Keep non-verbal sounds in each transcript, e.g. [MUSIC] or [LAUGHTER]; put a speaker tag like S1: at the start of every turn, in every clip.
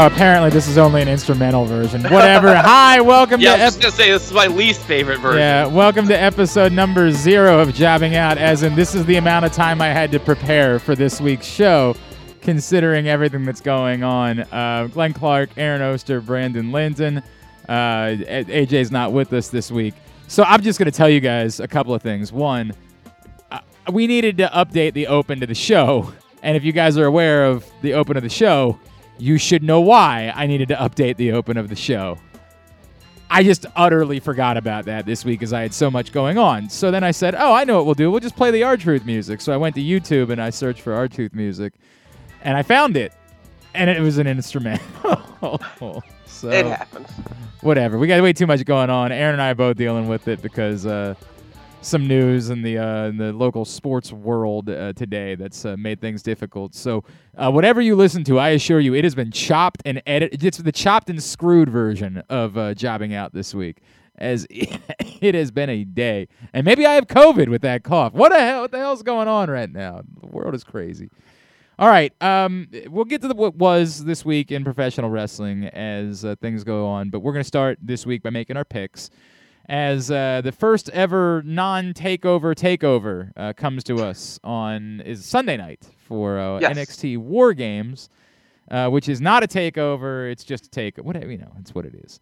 S1: Oh, apparently this is only an instrumental version. Whatever. [LAUGHS] Hi, welcome
S2: Yeah,
S1: to
S2: I was just gonna say this is my least favorite version.
S1: Yeah, welcome to episode number zero of Jobbing Out, as in this is the amount of time I had to prepare for this week's show, considering everything that's going on. Uh, Glenn Clark, Aaron Oster, Brandon Linton. Uh, AJ's not with us this week. So I'm just going to tell you guys a couple of things. One, uh, we needed to update the open to the show. And if you guys are aware of the open of the show, you should know why I needed to update the open of the show. I just utterly forgot about that this week as I had so much going on. So then I said, "Oh, I know what we'll do. We'll just play the R Truth music." So I went to YouTube and I searched for R Truth music, and I found it, and it was an instrumental. [LAUGHS] so
S3: It happens.
S1: whatever. We got way too much going on. Aaron and I are both dealing with it because uh, some news in the uh, in the local sports world uh, today that's uh, made things difficult. So uh, whatever you listen to, I assure you, it has been chopped and edited. It's the chopped and screwed version of uh, jobbing out this week. As [LAUGHS] it has been a day, and maybe I have COVID with that cough. What the hell? What the hell's going on right now? The world is crazy. All right, um, we'll get to the, what was this week in professional wrestling as uh, things go on, but we're going to start this week by making our picks. As uh, the first ever non-takeover takeover uh, comes to us on is Sunday night for uh,
S3: Yes.
S1: NXT War Games, uh, which is not a takeover; it's just a take. Whatever you know, it's what it is.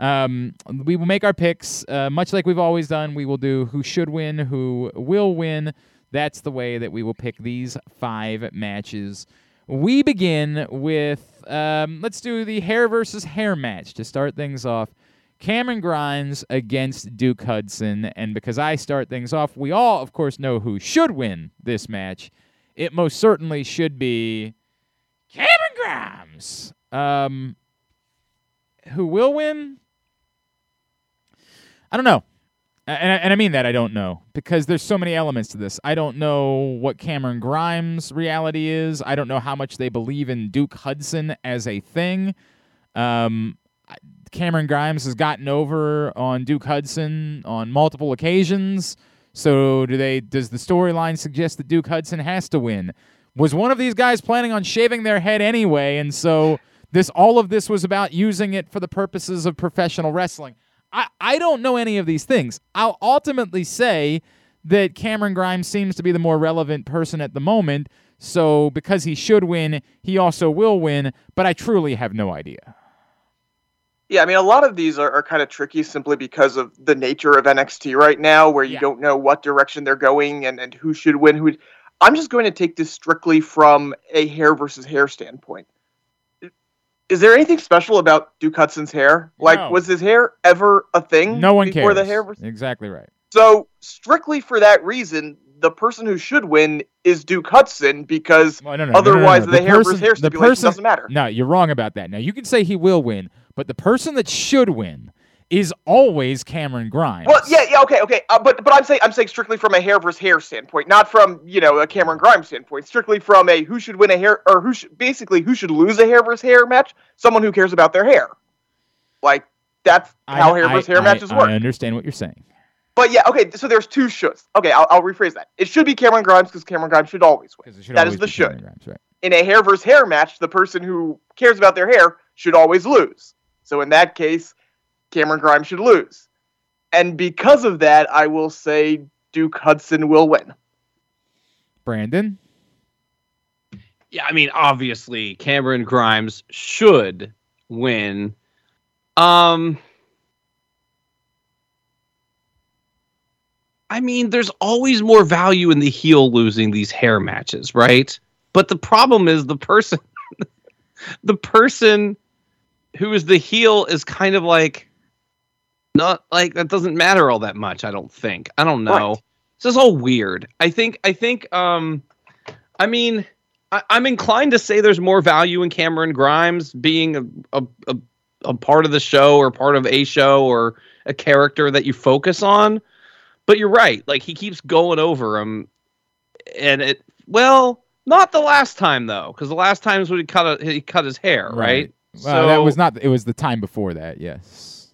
S1: Um, we will make our picks uh, much like we've always done. We will do who should win, who will win. That's the way that we will pick these five matches. We begin with um, let's do the hair versus hair match to start things off. Cameron Grimes against Duke Hudson, and because I start things off, we all, of course, know who should win this match. It most certainly should be Cameron Grimes. Um, who will win? I don't know. And I, and I mean that I don't know because there's so many elements to this. I don't know what Cameron Grimes' reality is. I don't know how much they believe in Duke Hudson as a thing. Um, Cameron Grimes has gotten over on Duke Hudson on multiple occasions. So do they? Does the storyline suggest that Duke Hudson has to win? Was one of these guys planning on shaving their head anyway, and so this all of this was about using it for the purposes of professional wrestling? I, I don't know any of these things. I'll ultimately say that Cameron Grimes seems to be the more relevant person at the moment. So because he should win, he also will win. But I truly have no idea.
S3: Yeah, I mean, a lot of these are, are kind of tricky simply because of the nature of NXT right now, where you
S1: Yeah.
S3: don't know what direction they're going and, and who should win. Who? I'm just going to take this strictly from a hair versus hair standpoint. Is there anything special about Duke Hudson's hair? Like,
S1: No.
S3: was his hair ever a thing?
S1: No one
S3: before
S1: cares.
S3: the hair? Versus-
S1: Exactly right.
S3: so strictly for that reason, the person who should win is Duke Hudson because
S1: Well, no, no,
S3: otherwise
S1: no.
S3: the, hair
S1: person-
S3: versus hair
S1: the
S3: stipulation
S1: person-
S3: doesn't matter.
S1: No, you're wrong about that. Now you can say he will win, but the person that should win is always Cameron Grimes.
S3: Well, yeah, yeah, okay, okay, uh, but but I'm saying I'm saying strictly from a hair versus hair standpoint, not from you know a Cameron Grimes standpoint. Strictly from a who should win a hair or who should basically who should lose a hair versus hair match. Someone who cares about their hair, like that's
S1: I-
S3: how hair
S1: I-
S3: versus hair
S1: I-
S3: matches work.
S1: I understand what you're saying.
S3: But yeah, okay, so there's two shoulds. Okay, I'll, I'll rephrase that. It should be Cameron Grimes because Cameron Grimes should always win.
S1: should
S3: That is
S1: always
S3: the
S1: be
S3: should.
S1: Grimes, right?
S3: In a hair versus hair match, the person who cares about their hair should always lose. So in that case, Cameron Grimes should lose. And because of that, I will say Duke Hudson will win.
S1: Brandon.
S2: Yeah, I mean, obviously, Cameron Grimes should win. Um, I mean, there's always more value in the heel losing these hair matches, right? But the problem is the person, [LAUGHS] the person who is the heel is kind of like, not like that doesn't matter all that much. I don't think. I don't know.
S3: Right.
S2: This is all weird. I think. I think. Um, I mean, I, I'm inclined to say there's more value in Cameron Grimes being a, a, a, a part of the show or part of a show or a character that you focus on. But you're right. Like he keeps going over him, and it. Well, not the last time though, because the last time was when he cut a, he cut his hair, right?
S1: Well, that was not. It was the time before that. Yes.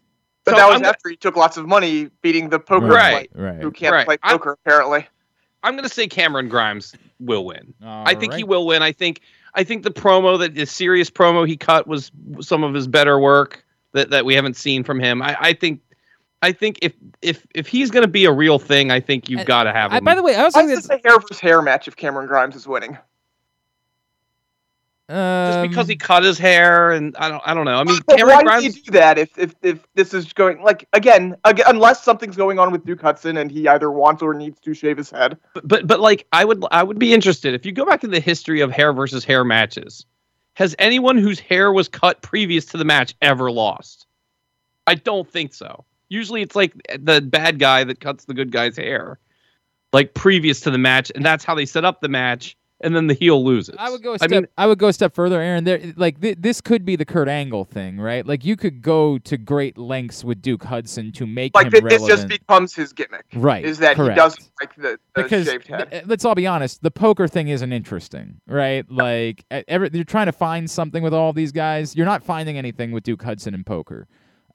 S3: But
S2: So
S3: that was
S2: I'm-
S3: after he took lots of money beating the poker
S2: Right.
S3: player
S1: Right.
S3: who can't
S2: Right.
S3: play
S2: I'm-
S3: poker apparently.
S2: I'm going to say Cameron Grimes will win. I think he will win. I think I think the promo that the serious promo he cut was some of his better work that, that we haven't seen from him. I, I think I think if if if he's going to be a real thing, I think you've got to have
S1: I,
S2: him.
S1: by the way, I was
S3: Why
S1: think
S3: is
S1: that's
S3: this a hair versus hair match if Cameron Grimes is winning?
S2: Just because
S1: um,
S2: he cut his hair and I don't I don't know. I mean,
S3: But
S2: Cameron
S3: why
S2: Grimes.
S3: does he do that if, if if this is going like again, again unless something's going on with Duke Hudson and he either wants or needs to shave his head?
S2: but, but but like I would I would be interested if you go back to the history of hair versus hair matches. Has anyone whose hair was cut previous to the match ever lost? I don't think so. Usually it's like the bad guy that cuts the good guy's hair, like previous to the match, and that's how they set up the match, and then the heel loses.
S1: I would go a
S2: I
S1: step.
S2: mean,
S1: I would go a step further, Aaron. There, like th- this could be the Kurt Angle thing, right? Like you could go to great lengths with Duke Hudson to make
S3: Like
S1: him
S3: thi- this
S1: relevant.
S3: just becomes his gimmick.
S1: right.
S3: Is that
S1: correct.
S3: he doesn't like the, the
S1: because
S3: shaved head?
S1: th- let's all be honest, the poker thing isn't interesting, right? Like every, you're trying to find something with all these guys. You're not finding anything with Duke Hudson and poker.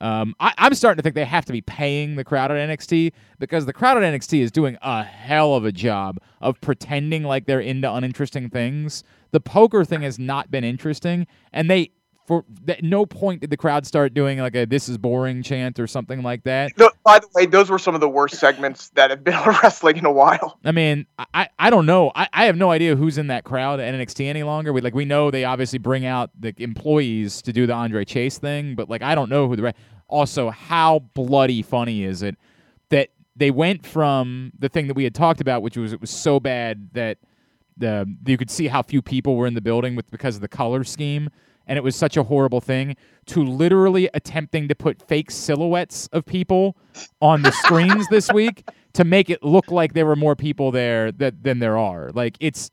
S1: Um, I, I'm starting to think they have to be paying the crowd at NXT because the crowd at NXT is doing a hell of a job of pretending like they're into uninteresting things. The poker thing has not been interesting, and they for at no point did the crowd start doing like a "this is boring" chant or something like that.
S3: Th- by the way, those were some of the worst segments that have been [LAUGHS] on wrestling in a while.
S1: I mean, I, I don't know. I, I have no idea who's in that crowd at NXT any longer. We like we know they obviously bring out the employees to do the Andre Chase thing, but like I don't know who the re- also how bloody funny is it that they went from the thing that we had talked about, which was it was so bad that the you could see how few people were in the building with because of the color scheme, and it was such a horrible thing to literally attempting to put fake silhouettes of people on the screens this week [LAUGHS] to make it look like there were more people there that than there are. Like it's.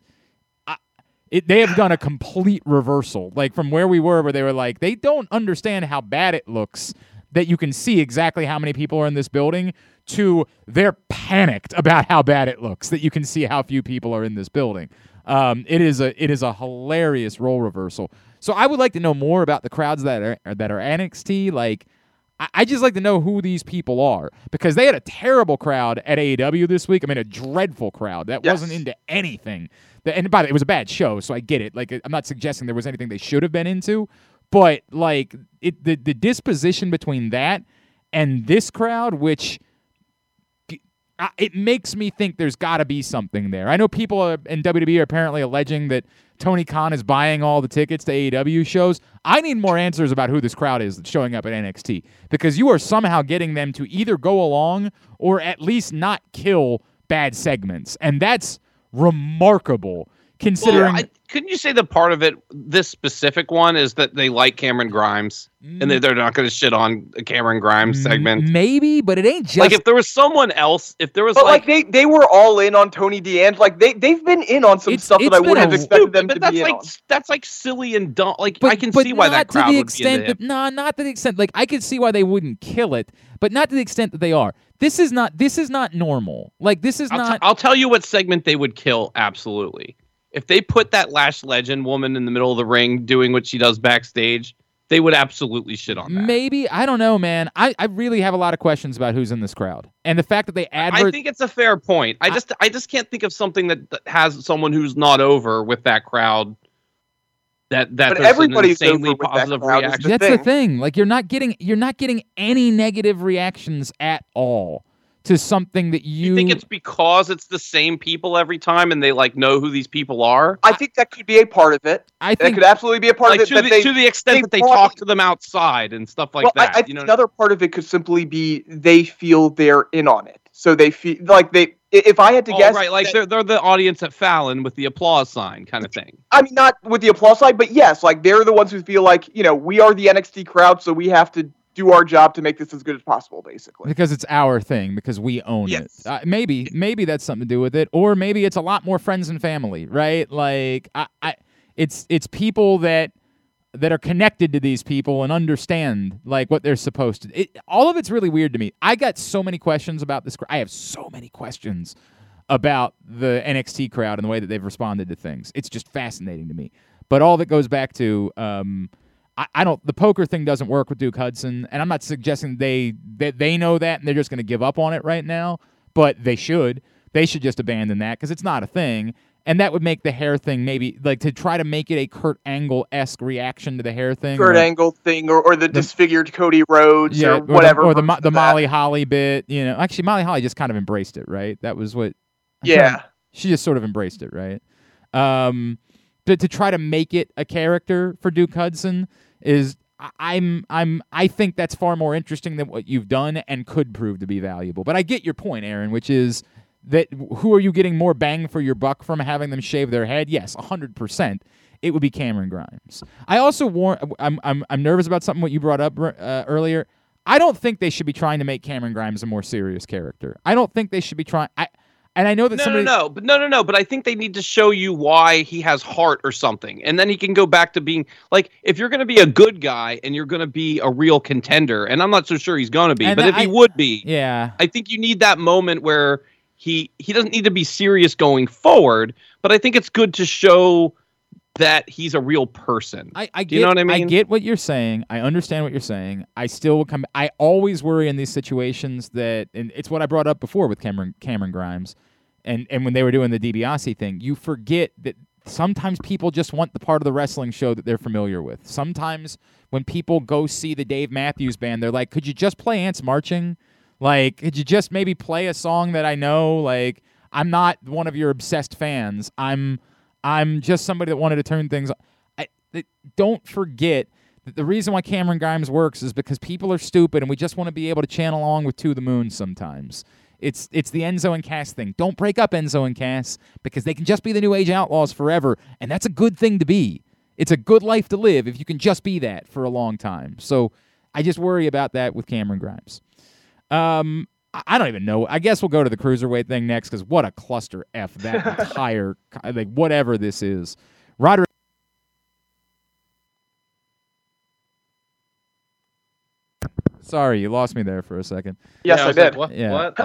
S1: It, they have done a complete reversal, like from where we were, where they were like, they don't understand how bad it looks that you can see exactly how many people are in this building, to they're panicked about how bad it looks that you can see how few people are in this building. Um, it is a it is a hilarious role reversal. So I would like to know more about the crowds that are that are NXT. Like, I, I just like to know who these people are because they had a terrible crowd at AEW this week. I mean, a dreadful crowd that
S3: Yes.
S1: wasn't into anything. That- And by the way, it was a bad show, so I get it. Like, I'm not suggesting there was anything they should have been into, but like it, the the disposition between that and this crowd, which it makes me think there's got to be something there. I know people in WWE are apparently alleging that Tony Khan is buying all the tickets to AEW shows. I need more answers about who this crowd is that's showing up at NXT because you are somehow getting them to either go along or at least not kill bad segments, and that's remarkable considering.
S2: Well, I, couldn't you say the part of it, this specific one, is that they like Cameron Grimes and they, mm. they're not going to shit on a Cameron Grimes segment?
S1: Maybe, but it ain't just
S2: like if there was someone else, if there was
S3: But like,
S2: like,
S3: they, they were all in on Tony D'Angelo. Like they they've been in on some
S1: It's-
S3: stuff
S1: it's
S3: that I
S1: been
S3: would have
S1: a-
S3: expected them
S2: but
S3: to
S2: that's
S3: be in
S2: like
S3: on.
S2: that's like silly and dumb. Like
S1: But,
S2: I can
S1: but
S2: see why
S1: not
S2: that crowd
S1: to the
S2: would
S1: extent
S2: be into him.
S1: that nah, not to the extent like I could see why they wouldn't kill it, but not to the extent that they are. This is not this is not normal. Like this is
S2: I'll,
S1: not
S2: t- I'll tell you what segment they would kill absolutely. If they put that Lash Legend woman in the middle of the ring doing what she does backstage, they would absolutely shit on that.
S1: maybe I don't know, man. I, I really have a lot of questions about who's in this crowd and the fact that they
S2: add.
S1: I
S2: think it's a fair point. I
S1: I-
S2: just I just can't think of something that, that has someone who's not over with that crowd. That that
S3: But everybody's
S2: an insanely
S3: over with that
S2: positive reaction.
S3: the
S1: That's the
S3: thing.
S1: thing. Like you're not getting you're not getting any negative reactions at all to something that you,
S2: You think it's because it's the same people every time and they like know who these people are?
S3: I think that could be a part of it.
S1: I
S3: That
S1: think
S3: could absolutely be a part
S2: Like
S3: of it.
S2: to
S3: that
S2: the,
S3: they,
S2: to the extent
S3: they
S2: that they
S3: brought-
S2: talk to them outside and stuff like
S3: well,
S2: that.
S3: I,
S2: you
S3: think
S2: know,
S3: another part of it could simply be they feel they're in on it. So they feel like they. If I had to
S2: Oh,
S3: guess,
S2: right, like
S3: that-
S2: they're they're the audience at Fallon with the applause sign kind of thing.
S3: I mean, not with the applause sign, but yes, like they're the ones who feel like you know we are the NXT crowd, so we have to do our job to make this as good as possible, basically.
S1: because it's our thing because we own
S3: Yes.
S1: it. Uh, maybe maybe that's something to do with it, or maybe it's a lot more friends and family, right? Like I, I it's it's people that that are connected to these people and understand like what they're supposed to. It, all of it's really weird to me. I got so many questions about this. I have so many questions about the NXT crowd and the way that they've responded to things. It's just fascinating to me. But all that goes back to um, I, I don't the poker thing doesn't work with Duke Hudson, and I'm not suggesting they that they know that and they're just going to give up on it right now, but they should. They should just abandon that because it's not a thing. and that would make the hair thing maybe like to try to make it a Kurt Angle esque reaction to the hair thing.
S3: Kurt
S1: or-
S3: Angle thing, or, or the, disfigured Cody Rhodes,
S1: yeah,
S3: or whatever,
S1: the, or the, the. Molly Holly bit. You know, actually, Molly Holly just kind of embraced it, right? That was what. I'm trying-
S3: Yeah,
S1: she just sort of embraced it, right? Um, to to try to make it a character for Duke Hudson is. I'm I'm I think that's far more interesting than what you've done and could prove to be valuable. But I get your point, Aaron, which is that who are you getting more bang for your buck from having them shave their head? Yes, 100%. It would be Cameron Grimes. I also warn I'm I'm I'm nervous about something what you brought up uh, earlier. I don't think they should be trying to make Cameron Grimes a more serious character. I don't think they should be trying I and I know that
S2: No,
S1: somebody
S2: no, no, but no, no, no. But I think they need to show you why he has heart or something, and then he can go back to being like, if you're going to be a good guy and you're going to be a real contender, and I'm not so sure he's going to be,
S1: And
S2: but if
S1: I-
S2: he would be,
S1: Yeah.
S2: I think you need that moment where he he doesn't need to be serious going forward, but I think it's good to show that he's a real person.
S1: I, I get,
S2: you know what I mean?
S1: get what you're saying. I understand what you're saying. I still would come. I always worry in these situations that, and it's what I brought up before with Cameron Cameron Grimes, and and when they were doing the DiBiase thing, you forget that sometimes people just want the part of the wrestling show that they're familiar with. Sometimes when people go see the Dave Matthews Band, they're like, "Could you just play Ants Marching? Like, could you just maybe play a song that I know? Like, I'm not one of your obsessed fans. I'm." I'm just somebody that wanted to turn things. I, th- don't forget that the reason why Cameron Grimes works is because people are stupid and we just want to be able to channel along with To the Moon sometimes. It's it's the Enzo and Cass thing. Don't break up Enzo and Cass because they can just be the New Age Outlaws forever, and that's a good thing to be. It's a good life to live if you can just be that for a long time. So I just worry about that with Cameron Grimes. Um, I- I don't even know. I guess we'll go to the cruiserweight thing next because what a cluster f that [LAUGHS] entire like whatever this is. Roderick. Sorry, you lost me there for a second.
S3: yes,
S2: Yeah,
S3: I,
S2: was
S3: did.
S2: like, what?
S1: Yeah.
S2: What? [LAUGHS]
S1: Uh,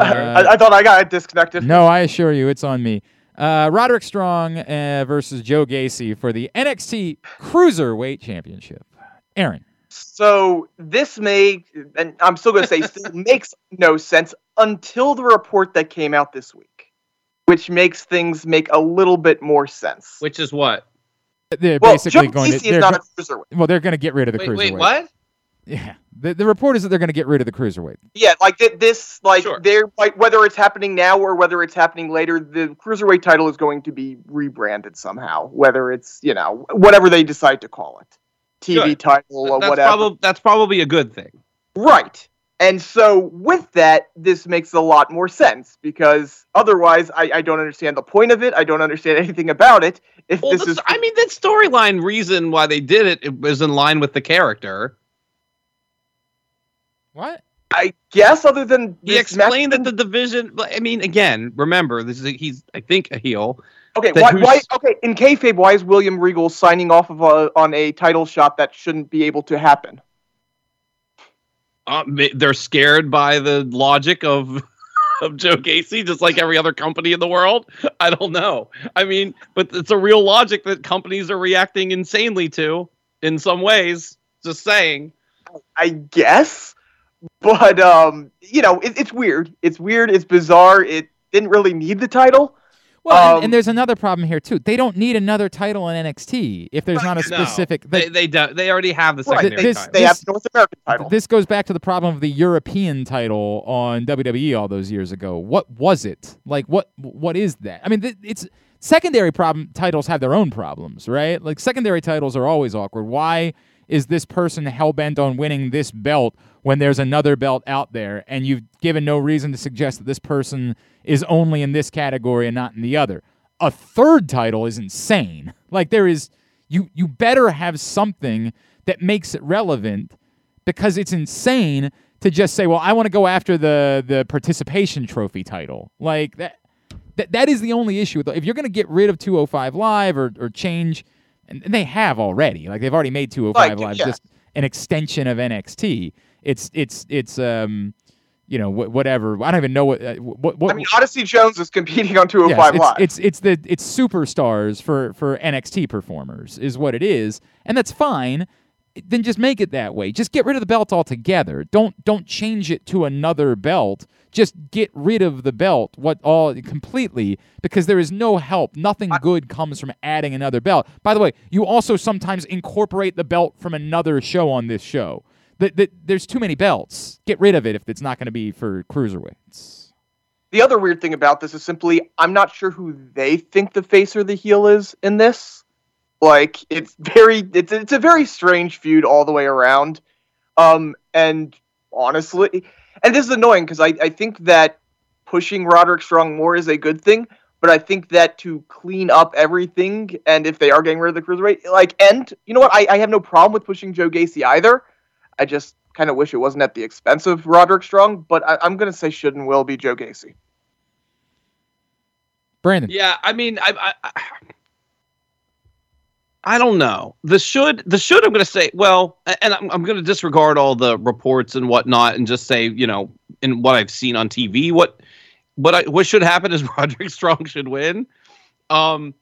S3: I, I thought I got disconnected.
S1: No, I assure you, it's on me. Uh, Roderick Strong uh, versus Joe Gacy for the NXT Cruiserweight Championship. Aaron.
S3: So this may, and I'm still going to say, [LAUGHS] still makes no sense until the report that came out this week, which makes things make a little bit more sense.
S2: Which is what?
S1: They're
S3: well,
S1: basically
S3: Joe
S1: going to.
S3: Gacy is
S1: they're
S3: not a cruiserweight.
S1: well, they're going to get rid of the
S2: Wait,
S1: cruiserweight.
S2: wait, what?
S1: Yeah. The, the report is that they're going to get rid of the cruiserweight.
S3: Yeah, like th- this, like
S2: Sure.
S3: they're like whether it's happening now or whether it's happening later, the cruiserweight title is going to be rebranded somehow. Whether it's you know whatever they decide to call it, TV
S2: Good.
S3: title or
S2: That's
S3: whatever.
S2: probably that's probably a good thing.
S3: Right. And so with that, this makes a lot more sense because otherwise, I, I don't understand the point of it. I don't understand [LAUGHS] anything about it. If
S2: Well,
S3: this
S2: that's-
S3: is,
S2: I mean, that storyline reason why they did it, it was in line with the character.
S1: What?
S3: I guess, other than
S2: He explained
S3: match-
S2: that the division. I mean, again, remember this is he's I think a heel.
S3: Okay, why,
S2: who's-
S3: why? Okay, in kayfabe, why is William Regal signing off of a, on a title shot that shouldn't be able to happen?
S2: Uh, they're scared by the logic of [LAUGHS] of Joe Gacy, just like every other company in the world. I don't know. I mean, but it's a real logic that companies are reacting insanely to in some ways. Just saying.
S3: I guess, but um, you know, it, it's weird. It's weird. It's bizarre. It didn't really need the title.
S1: Well, and,
S3: Um,
S1: and there's another problem here too. They don't need another title in NXT if there's not a
S2: No,
S1: specific.
S2: they they don't. They already have the
S3: Right,
S2: secondary
S1: this-
S2: title.
S3: They
S1: This-
S3: have the North American title.
S1: This goes back to the problem of the European title on WWE all those years ago. What was it? Like what what is that? I mean, th- it's secondary problem titles have their own problems, right? Like secondary titles are always awkward. Why is this person hell bent on winning this belt when there's another belt out there and you've given no reason to suggest that this person is only in this category and not in the other? A third title is insane. Like there is you you better have something that makes it relevant because it's insane to just say, "Well, I want to go after the the participation trophy title." Like that that, that is the only issue. If you're going to get rid of 205 Live or or change and, and they have already. Like they've already made 205
S3: Like,
S1: Live
S3: yeah.
S1: just an extension of NXT. It's it's it's um you know wh- whatever. I don't even know what uh, what what
S3: I mean, Odyssey Jones is competing on
S1: Yes,
S3: 205
S1: it's,
S3: Live.
S1: it's it's the it's superstars for for NXT performers is what it is, and that's fine. Then just make it that way. Just get rid of the belt altogether. Don't don't change it to another belt. Just get rid of the belt what all completely because there is no help. Nothing good comes from adding another belt. By the way, you also sometimes incorporate the belt from another show on this show. That the, there's too many belts. Get rid of it if it's not going to be for cruiserweights.
S3: The other weird thing about this is simply I'm not sure who they think the face or the heel is in this. Like it's very it's it's a very strange feud all the way around. Um and honestly and this is annoying because I, I think that pushing Roderick Strong more is a good thing, but I think that to clean up everything and if they are getting rid of the cruiserweight, like and you know what, I, I have no problem with pushing Joe Gacy either. I just kind of wish it wasn't at the expense of Roderick Strong, but I, am gonna say should and will be Joe Gacy.
S1: Brandon.
S2: Yeah, I mean, I, I, I don't know. The should the should I'm going to say well, and I'm, I'm going to disregard all the reports and whatnot, and just say you know in what I've seen on TV, what what I what should happen is [LAUGHS] Roderick Strong should win. Um,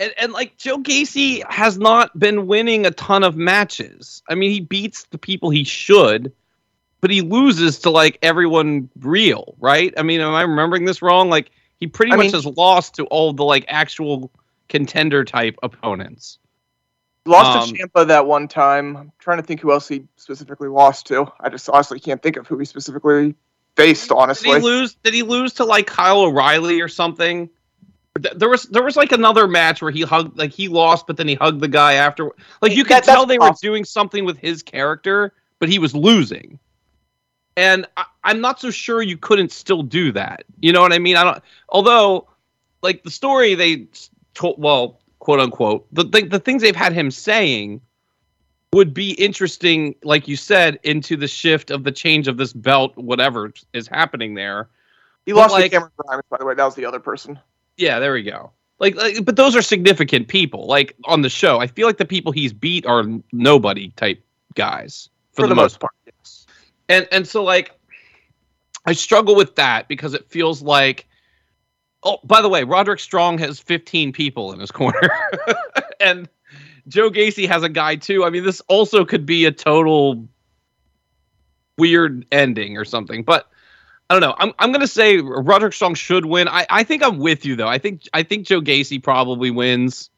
S2: and, and like Joe Gacy has not been winning a ton of matches. I mean, he beats the people he should, but he loses to like everyone real, right? I mean, am I remembering this wrong? Like he pretty I much mean, has lost to all the like actual contender type opponents.
S3: Lost um, to Ciampa that one time. I'm trying to think who else he specifically lost to. I just honestly can't think of who he specifically faced. Honestly,
S2: did he lose? Did he lose to like Kyle O'Reilly or something? There was there was like another match where he hugged like he lost, but then he hugged the guy after. Like you could that, tell they awesome. were doing something with his character, but he was losing. And I, I'm not so sure you couldn't still do that. You know what I mean? I don't. Although, like the story they told, well, quote unquote, the, the, the things they've had him saying would be interesting, like you said, into the shift of the change of this belt, whatever is happening there.
S3: He but lost like, Cameron Grimes, by the way. That was the other person.
S2: Yeah, there we go. Like, like, but those are significant people. Like on the show, I feel like the people he's beat are nobody type guys for, for the, the, most part. Yes. And and so like, I struggle with that because it feels like Oh, by the way, Roderick Strong has 15 people in his corner. [LAUGHS] and Joe Gacy has a guy too. I mean, this also could be a total weird ending or something. But I don't know. I'm I'm gonna say Roderick Strong should win. I, I think I'm with you though. I think I think Joe Gacy probably wins.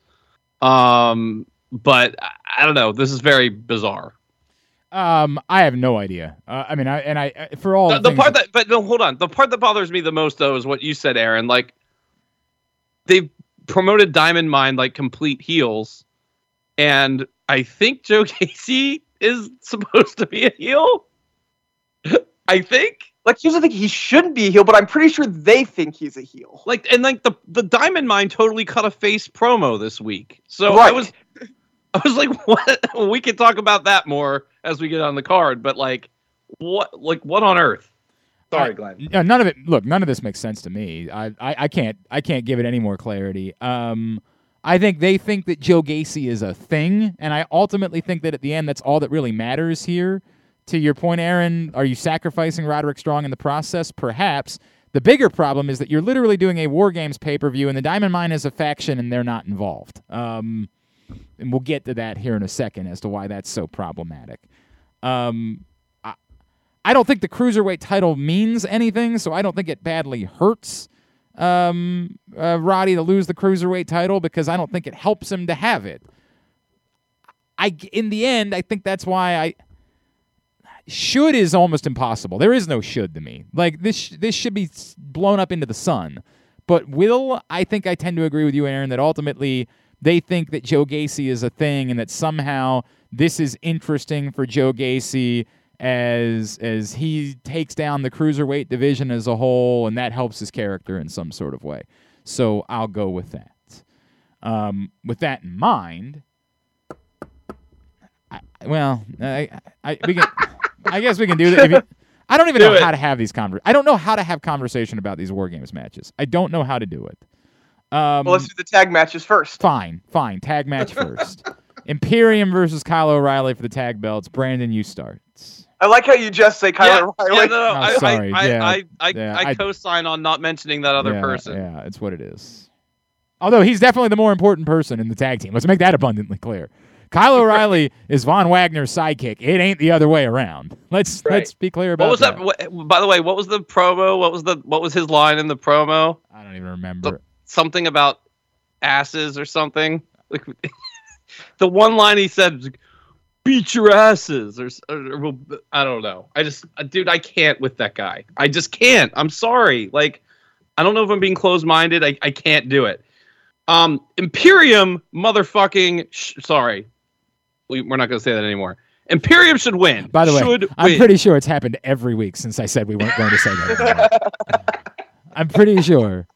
S2: Um, but I don't know. This is very bizarre.
S1: Um, I have no idea. Uh, I mean, I and I for all
S2: the, the part that, but no, hold on. The part that bothers me the most though is what you said, Aaron. Like they've promoted Diamond Mine like complete heels, and I think Joe [LAUGHS] Gacy is supposed to be a heel. [LAUGHS] I think.
S3: Like here's the thing, he shouldn't be a heel, but I'm pretty sure they think he's a heel.
S2: Like and like the the Diamond Mine totally cut a face promo this week. So right. I was [LAUGHS] I was like, what? [LAUGHS] we can talk about that more as we get on the card, but like, what? Like, what on earth? Sorry, Glenn.
S1: Uh, none of it. Look, none of this makes sense to me. I, I, I can't, I can't give it any more clarity. Um, I think they think that Joe Gacy is a thing, and I ultimately think that at the end, that's all that really matters here. To your point, Aaron, are you sacrificing Roderick Strong in the process? Perhaps. The bigger problem is that you're literally doing a War Games pay per view, and the Diamond Mine is a faction, and they're not involved. Um, and we'll get to that here in a second as to why that's so problematic. Um, I, I don't think the cruiserweight title means anything, so I don't think it badly hurts um, uh, Roddy to lose the cruiserweight title because I don't think it helps him to have it. I, in the end, I think that's why I should is almost impossible. There is no should to me. Like this, this should be blown up into the sun. But will I think I tend to agree with you, Aaron, that ultimately they think that Joe Gacy is a thing and that somehow this is interesting for Joe Gacy as as he takes down the cruiserweight division as a whole and that helps his character in some sort of way. So I'll go with that. Um, with that in mind, I, well, I, I, we can, [LAUGHS] I guess we can do that. I don't even do know it. how to have these conver- I don't know how to have conversation about these war games matches. I don't know how to do it.
S3: Um, well, let's do the tag matches first.
S1: Fine, fine. Tag match first. [LAUGHS] Imperium versus Kyle O'Reilly for the tag belts. Brandon, you start.
S3: I like how you just say Kyle yeah,
S2: O'Reilly.
S3: Yeah,
S2: no, no, oh, I, sorry. I, yeah, I, I, yeah, I, I co-sign on not mentioning that other
S1: yeah,
S2: person.
S1: Yeah, it's what it is. Although he's definitely the more important person in the tag team. Let's make that abundantly clear. Kyle [LAUGHS] O'Reilly is Von Wagner's sidekick. It ain't the other way around. Let's
S2: Right.
S1: let's be clear about
S2: What was
S1: that.
S2: that? What, by the way, what was the promo? What was the what was his line in the promo?
S1: I don't even remember.
S2: Something about asses or something. Like [LAUGHS] the one line he said was "Beat your asses," or, or, or I don't know. I just, uh, dude, I can't with that guy. I just can't. I'm sorry. Like, I don't know if I'm being closed-minded. I, I can't do it. Um, Imperium, motherfucking. Sh- sorry, we, we're not gonna say that anymore. Imperium should win.
S1: By the way,
S2: should
S1: I'm
S2: win.
S1: pretty sure it's happened every week since I said we weren't going to say that. [LAUGHS] I'm pretty sure.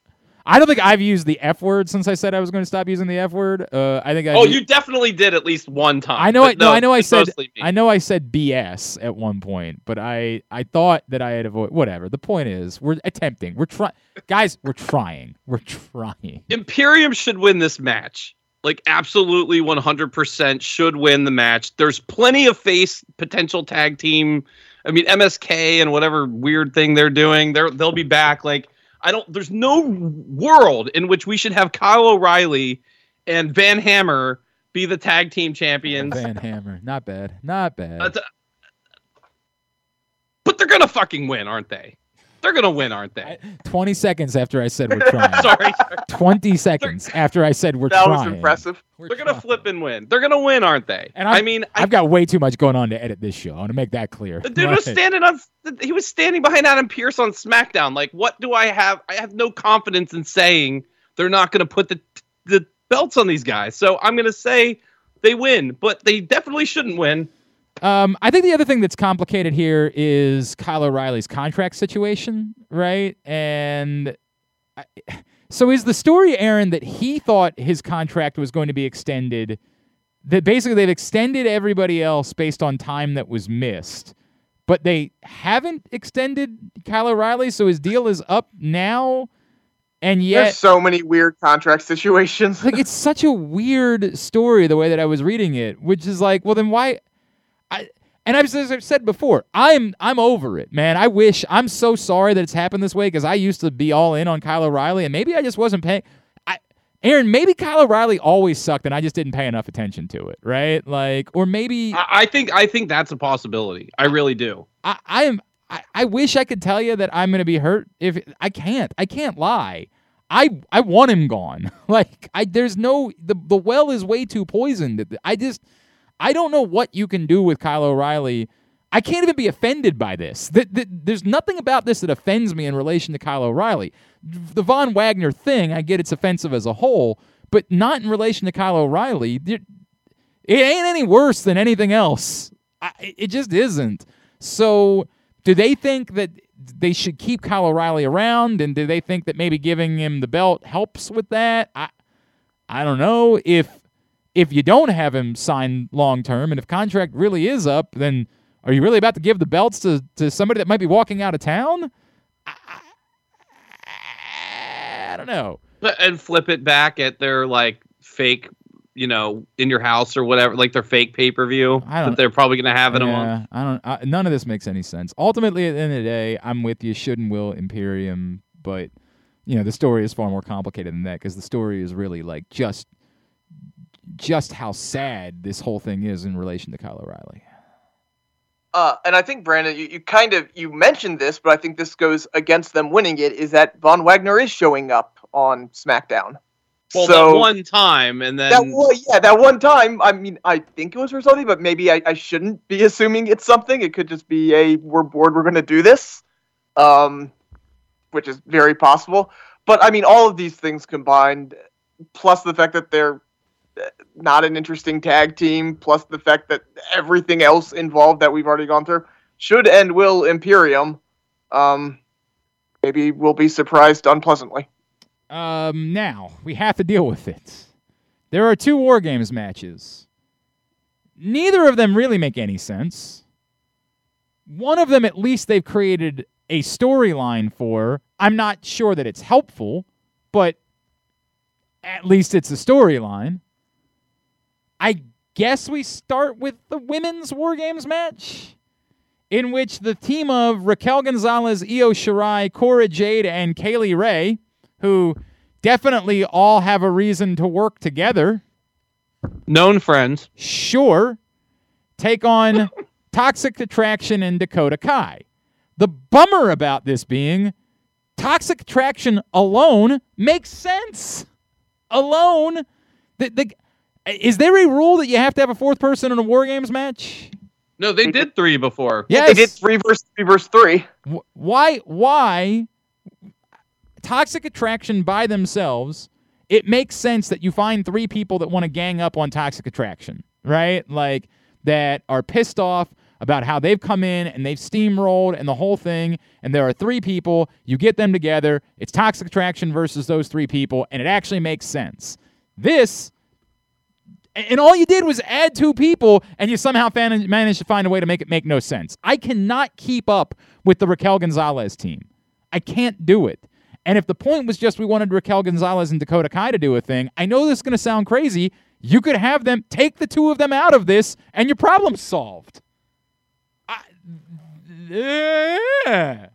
S1: I don't think I've used the F word since I said I was going to stop using the F word. Uh, I think I.
S2: Oh, you definitely did at least one time.
S1: I know. I
S2: but
S1: no, I know. I said. I know. I said BS at one point, but I I thought that I had avoided. Whatever. The point is, we're attempting. We're trying, guys. We're trying. We're trying.
S2: Imperium should win this match. Like absolutely 100% should win the match. There's plenty of face potential tag team. I mean MSK and whatever weird thing they're doing, they're they'll be back like I don't there's no world in which we should have Kyle O'Reilly and Van Hammer be the tag team champions.
S1: Van Hammer. Not bad. Not bad.
S2: But uh, they're going to fucking win, aren't they? They're going to win, aren't they?
S1: Twenty seconds after I said we're [LAUGHS] trying.
S2: Sorry.
S1: Twenty seconds after I said we're
S3: that
S1: trying.
S3: That was impressive.
S1: We're
S2: They're gonna flip and win. They're gonna win, aren't they?
S1: And
S2: I
S1: I'm-
S2: mean, I,
S1: I've got way too much going on to edit this show. I want to make that clear.
S2: the dude was standing on. He was standing behind Adam Pearce on SmackDown. Like, what do I have? I have no confidence in saying they're not gonna put the the belts on these guys. So I'm gonna say they win, but they definitely shouldn't win.
S1: Um, I think the other thing that's complicated here is Kyle O'Reilly's contract situation, right? And I, so is the story, Aaron, that he thought his contract was going to be extended? That basically they've extended everybody else based on time that was missed, but they haven't extended Kyle O'Reilly, so his deal is up now, and yet
S3: There's so many weird contract situations.
S1: like it's such a weird story the way that I was reading it, which is like, well, then why? I and I've, as I've said before, I'm I'm over it, man. I wish I'm so sorry that it's happened this way because I used to be all in on Kyle O'Reilly, and maybe I just wasn't paying. I, Aaron, maybe Kyle O'Reilly always sucked, and I just didn't pay enough attention to it, right? Like, or maybe
S2: I, I think I think that's a possibility. I really do.
S1: I, I am. I, I wish I could tell you that I'm going to be hurt. If I can't, I can't lie. I I want him gone. [LAUGHS] like I, there's no the the well is way too poisoned. I just I don't know what you can do with Kyle O'Reilly. I can't even be offended by this. Th- th- there's nothing about this that offends me in relation to Kyle O'Reilly. The Von Wagner thing, I get it's offensive as a whole, but not in relation to Kyle O'Reilly. It ain't any worse than anything else. I, it just isn't. So, do they think that they should keep Kyle O'Reilly around, and do they think that maybe giving him the belt helps with that? I, I don't know. If if you don't have him signed long term, and if contract really is up, then are you really about to give the belts to, to somebody that might be walking out of town? I, I, I don't know.
S2: and flip it back at their like fake, you know, in your house or whatever, like their fake pay per view
S1: I don't-
S2: that they're probably gonna have in a month.
S1: I don't. I, none of this makes any sense. Ultimately, at the end of the day, I'm with you. Should and will Imperium, but you know the story is far more complicated than that because the story is really like just just how sad this whole thing is in relation to Kyle O'Reilly.
S3: Uh, and I think Brandon, you, you kind of you mentioned this, but I think this goes against them winning it. Is that Von Wagner is showing up on SmackDown?
S2: Well,
S3: so
S2: that one time, and then
S3: that well, yeah, that one time. I mean, I think it was for something, but maybe I, I shouldn't be assuming it's something. It could just be a we're bored, we're going to do this, um, which is very possible. But I mean, all of these things combined, plus the fact that they're not an interesting tag team, plus the fact that everything else involved that we've already gone through should and will Imperium. Um, maybe we'll be surprised unpleasantly.
S1: Um, now we have to deal with it. There are two War Games matches. Neither of them really make any sense. One of them, at least, they've created a storyline for. I'm not sure that it's helpful, but at least it's a storyline. I guess we start with the women's War Games match, in which the team of Raquel Gonzalez, Io Shirai, Cora Jade, and Kay Lee Ray, who definitely all have a reason to work together,
S2: Known friends.
S1: Sure. Take on [LAUGHS] Toxic Attraction and Dakota Kai. The bummer about this being Toxic Attraction alone makes sense. Alone. The, the, is there a rule that you have to have a fourth person in a War Games match?
S2: No, they did three before.
S1: Yes.
S3: They did three versus three versus three.
S1: Why? Why? Toxic Attraction by themselves, it makes sense that you find three people that want to gang up on Toxic Attraction, right? Like that are pissed off about how they've come in and they've steamrolled and the whole thing. And there are three people. You get them together. It's Toxic Attraction versus those three people, and it actually makes sense. This. And all you did was add two people, and you somehow fan- managed to find a way to make it make no sense. I cannot keep up with the Raquel Gonzalez team. I can't do it. And if the point was just we wanted Raquel Gonzalez and Dakota Kai to do a thing, I know this is going to sound crazy. You could have them take the two of them out of this, and your problem's solved. I, yeah.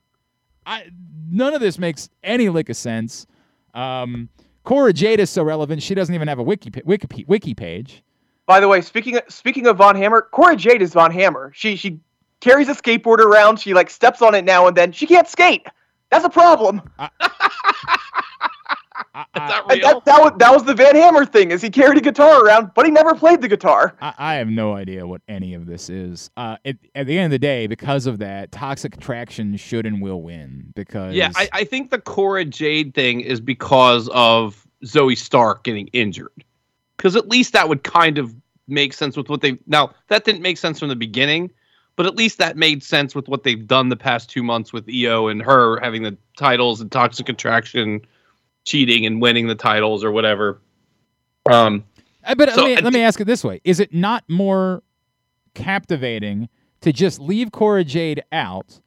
S1: I, none of this makes any lick of sense. Um, Cora Jade is so relevant; she doesn't even have a wiki wiki, wiki page.
S3: By the way, speaking of, speaking of Von Hammer, Cora Jade is Von Hammer. She she carries a skateboard around. She like steps on it now and then. She can't skate. That's a problem.
S1: I, [LAUGHS]
S2: Is
S1: I,
S2: that
S3: that, that was that was the Van Hammer thing. Is he carried a guitar around, but he never played the guitar.
S1: I, I have no idea what any of this is. Uh, it, at the end of the day, because of that, Toxic Attraction should and will win. Because
S2: Yeah, I, I think the Cora Jade thing is because of Zoey Stark getting injured. Because at least that would kind of make sense with what they now that didn't make sense from the beginning, but at least that made sense with what they've done the past two months with Io and her having the titles and Toxic Attraction cheating and winning the titles or whatever. Um,
S1: Uh, but
S2: So,
S1: let, me, let me ask it this way: Is it not more captivating to just leave Cora Jade out,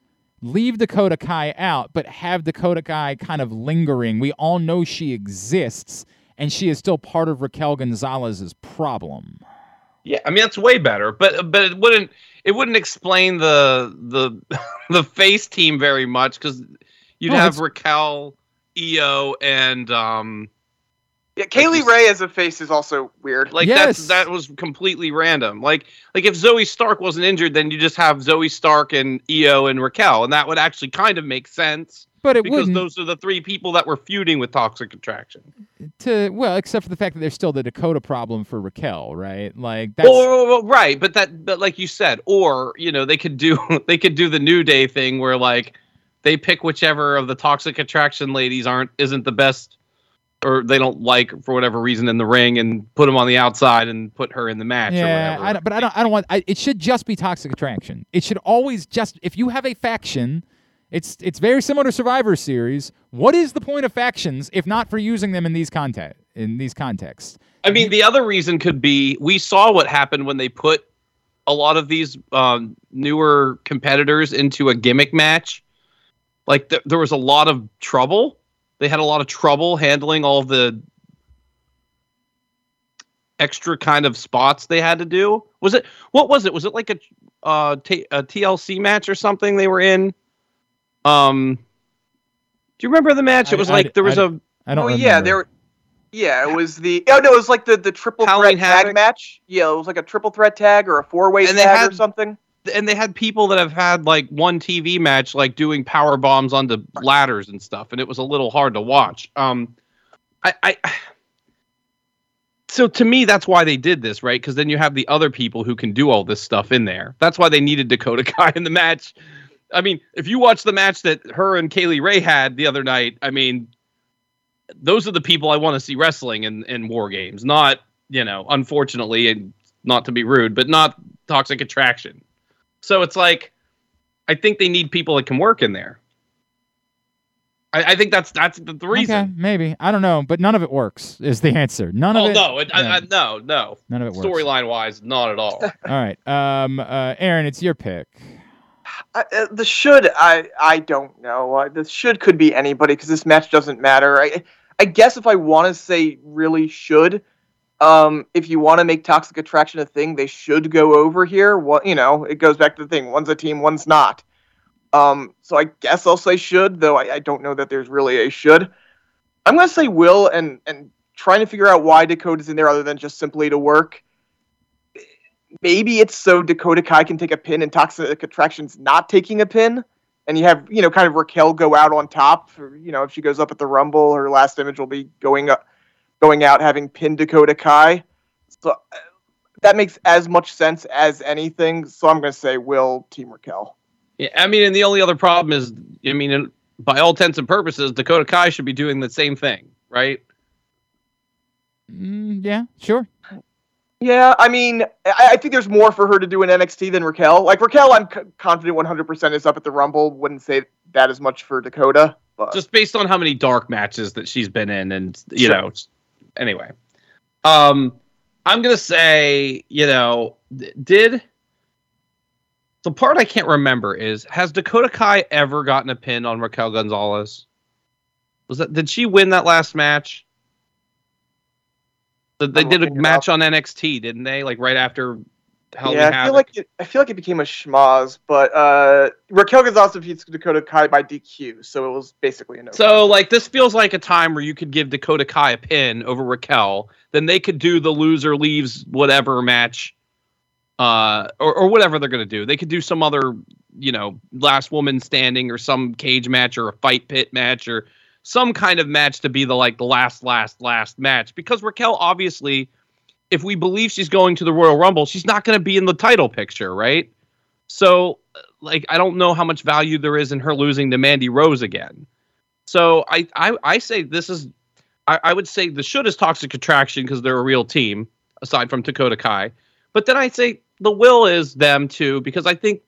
S1: leave Dakota Kai out, but have Dakota Kai kind of lingering? We all know she exists, and she is still part of Raquel Gonzalez's problem.
S2: Yeah, I mean that's way better, but but it wouldn't it wouldn't explain the the [LAUGHS] the face team very much because you'd have Raquel, Io, and um
S3: Yeah, Kaylee
S2: just-
S3: Ray as a face is also weird.
S2: like
S1: Yes.
S2: that's that was completely random. Like like if Zoey Stark wasn't injured, then you just have Zoey Stark and EO and Raquel, and that would actually kind of make sense
S1: But it
S2: because
S1: wouldn't
S2: those are the three people that were feuding with Toxic Attraction.
S1: to well, except for the fact that there's still the Dakota problem for Raquel, right? Like that's
S2: Or well, right, but that but like you said, or you know they could do [LAUGHS] they could do the New Day thing where like they pick whichever of the toxic attraction ladies aren't isn't the best or they don't like for whatever reason in the ring and put them on the outside and put her in the match or
S1: Yeah,
S2: whatever.
S1: I don't, but I don't. I don't want. I, it should just be toxic attraction. It should always just. If you have a faction, it's it's very similar to Survivor Series. What is the point of factions if not for using them in these context in these contexts?
S2: I mean, the other reason could be we saw what happened when they put a lot of these um, newer competitors into a gimmick match. Like th- there was a lot of trouble. They had a lot of trouble handling all the extra kind of spots they had to do. Was it what was it? Was it like a uh, t- a TLC match or something they were in? Um, do you remember the match?
S1: I-
S2: it was
S1: I-
S2: like there was a
S1: I don't.
S3: oh
S1: remember.
S3: yeah, there. Yeah, it was the. Oh no, it was like the the triple
S2: Halloween
S3: threat tag match. Yeah, it was like a triple threat tag or a four way tag
S2: they had-
S3: or something.
S2: And they had people that have had like one TV match, like doing power bombs onto ladders and stuff, and it was a little hard to watch. Um, I, I so to me, that's why they did this, right? Because then you have the other people who can do all this stuff in there. That's why they needed Dakota [LAUGHS] Kai in the match. I mean, if you watch the match that her and Kay Lee Ray had the other night, I mean, those are the people I want to see wrestling in in war games. Not you know, unfortunately, and not to be rude, but not Toxic Attraction. So it's like, I think they need people that can work in there. I, I think that's that's the, the reason.
S1: Okay, maybe I don't know, but none of it works. Is the answer? None of
S2: Oh
S1: it.
S2: no, it, I,
S1: yeah.
S2: I, no, no.
S1: None of it works.
S2: Storyline wise, not at all. [LAUGHS]
S1: All right, um, uh, Aaron, it's your pick.
S3: I, uh, the should I I don't know. Uh, the should could be anybody because this match doesn't matter. I I guess if I want to say really should, um, if you want to make toxic attraction a thing, they should go over here. What you know, it goes back to the thing: one's a team, one's not. Um, so I guess I'll say should, though I, I don't know that there's really a should. I'm gonna say will and and trying to figure out why Dakota's in there other than just simply to work. Maybe it's so Dakota Kai can take a pin and Toxic Attraction's not taking a pin. And you have, you know, kind of Raquel go out on top. You know, if she goes up at the Rumble, her last image will be going up, going out having pinned Dakota Kai. So uh, that makes as much sense as anything. So I'm going to say Will Team Raquel.
S2: Yeah, I mean, and the only other problem is, I mean, by all intents and purposes, Dakota Kai should be doing the same thing, right?
S1: Mm, yeah, sure.
S3: Yeah, I mean, I, I, think there's more for her to do in NXT than Raquel. Like Raquel, I'm c- confident 100% is up at the Rumble. Wouldn't say that as much for Dakota, but
S2: just based on how many dark matches that she's been in, and you sure. know, anyway. Um, I'm gonna say, you know, did the part I can't remember is has Dakota Kai ever gotten a pin on Raquel Gonzalez? Was that did she win that last match? They did a match on NXT, didn't they? Like right after
S3: Yeah, I feel like it, I feel like it became a schmoz, but uh, Raquel Gonzalez defeats Dakota Kai by DQ, so it was basically a no.
S2: So like this feels like a time where you could give Dakota Kai a pin over Raquel, then they could do the loser leaves whatever match, uh, or or whatever they're gonna do. They could do some other, you know, last woman standing or some cage match or a fight pit match or some kind of match to be the like the last, last, last match because Raquel obviously, if we believe she's going to the Royal Rumble, she's not going to be in the title picture, right? So, like, I don't know how much value there is in her losing to Mandy Rose again. So I I, I say this is I, I would say the should is Toxic Attraction because they're a real team aside from Dakota Kai, but then I say the will is them too because I think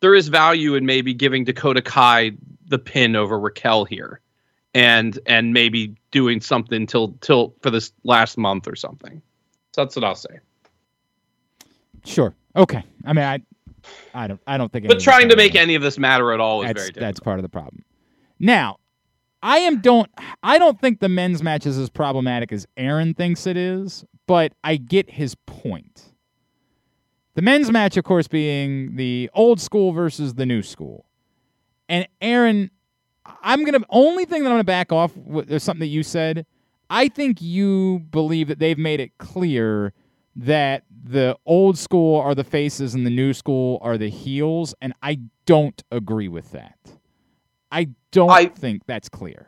S2: there is value in maybe giving Dakota Kai the pin over Raquel here and and maybe doing something till till for this last month or something. So that's what I'll say.
S1: Sure. Okay. I mean, I I don't I don't think.
S2: But trying to make any of this matter at all is
S1: that's,
S2: very difficult.
S1: That's part of the problem. Now, I am don't I don't think the men's match is as problematic as Aaron thinks it is, but I get his point. The men's match, of course, being the old school versus the new school. And Aaron I'm gonna only thing that I'm gonna back off with is something that you said. I think you believe that they've made it clear that the old school are the faces and the new school are the heels, and I don't agree with that. I don't I, think that's clear.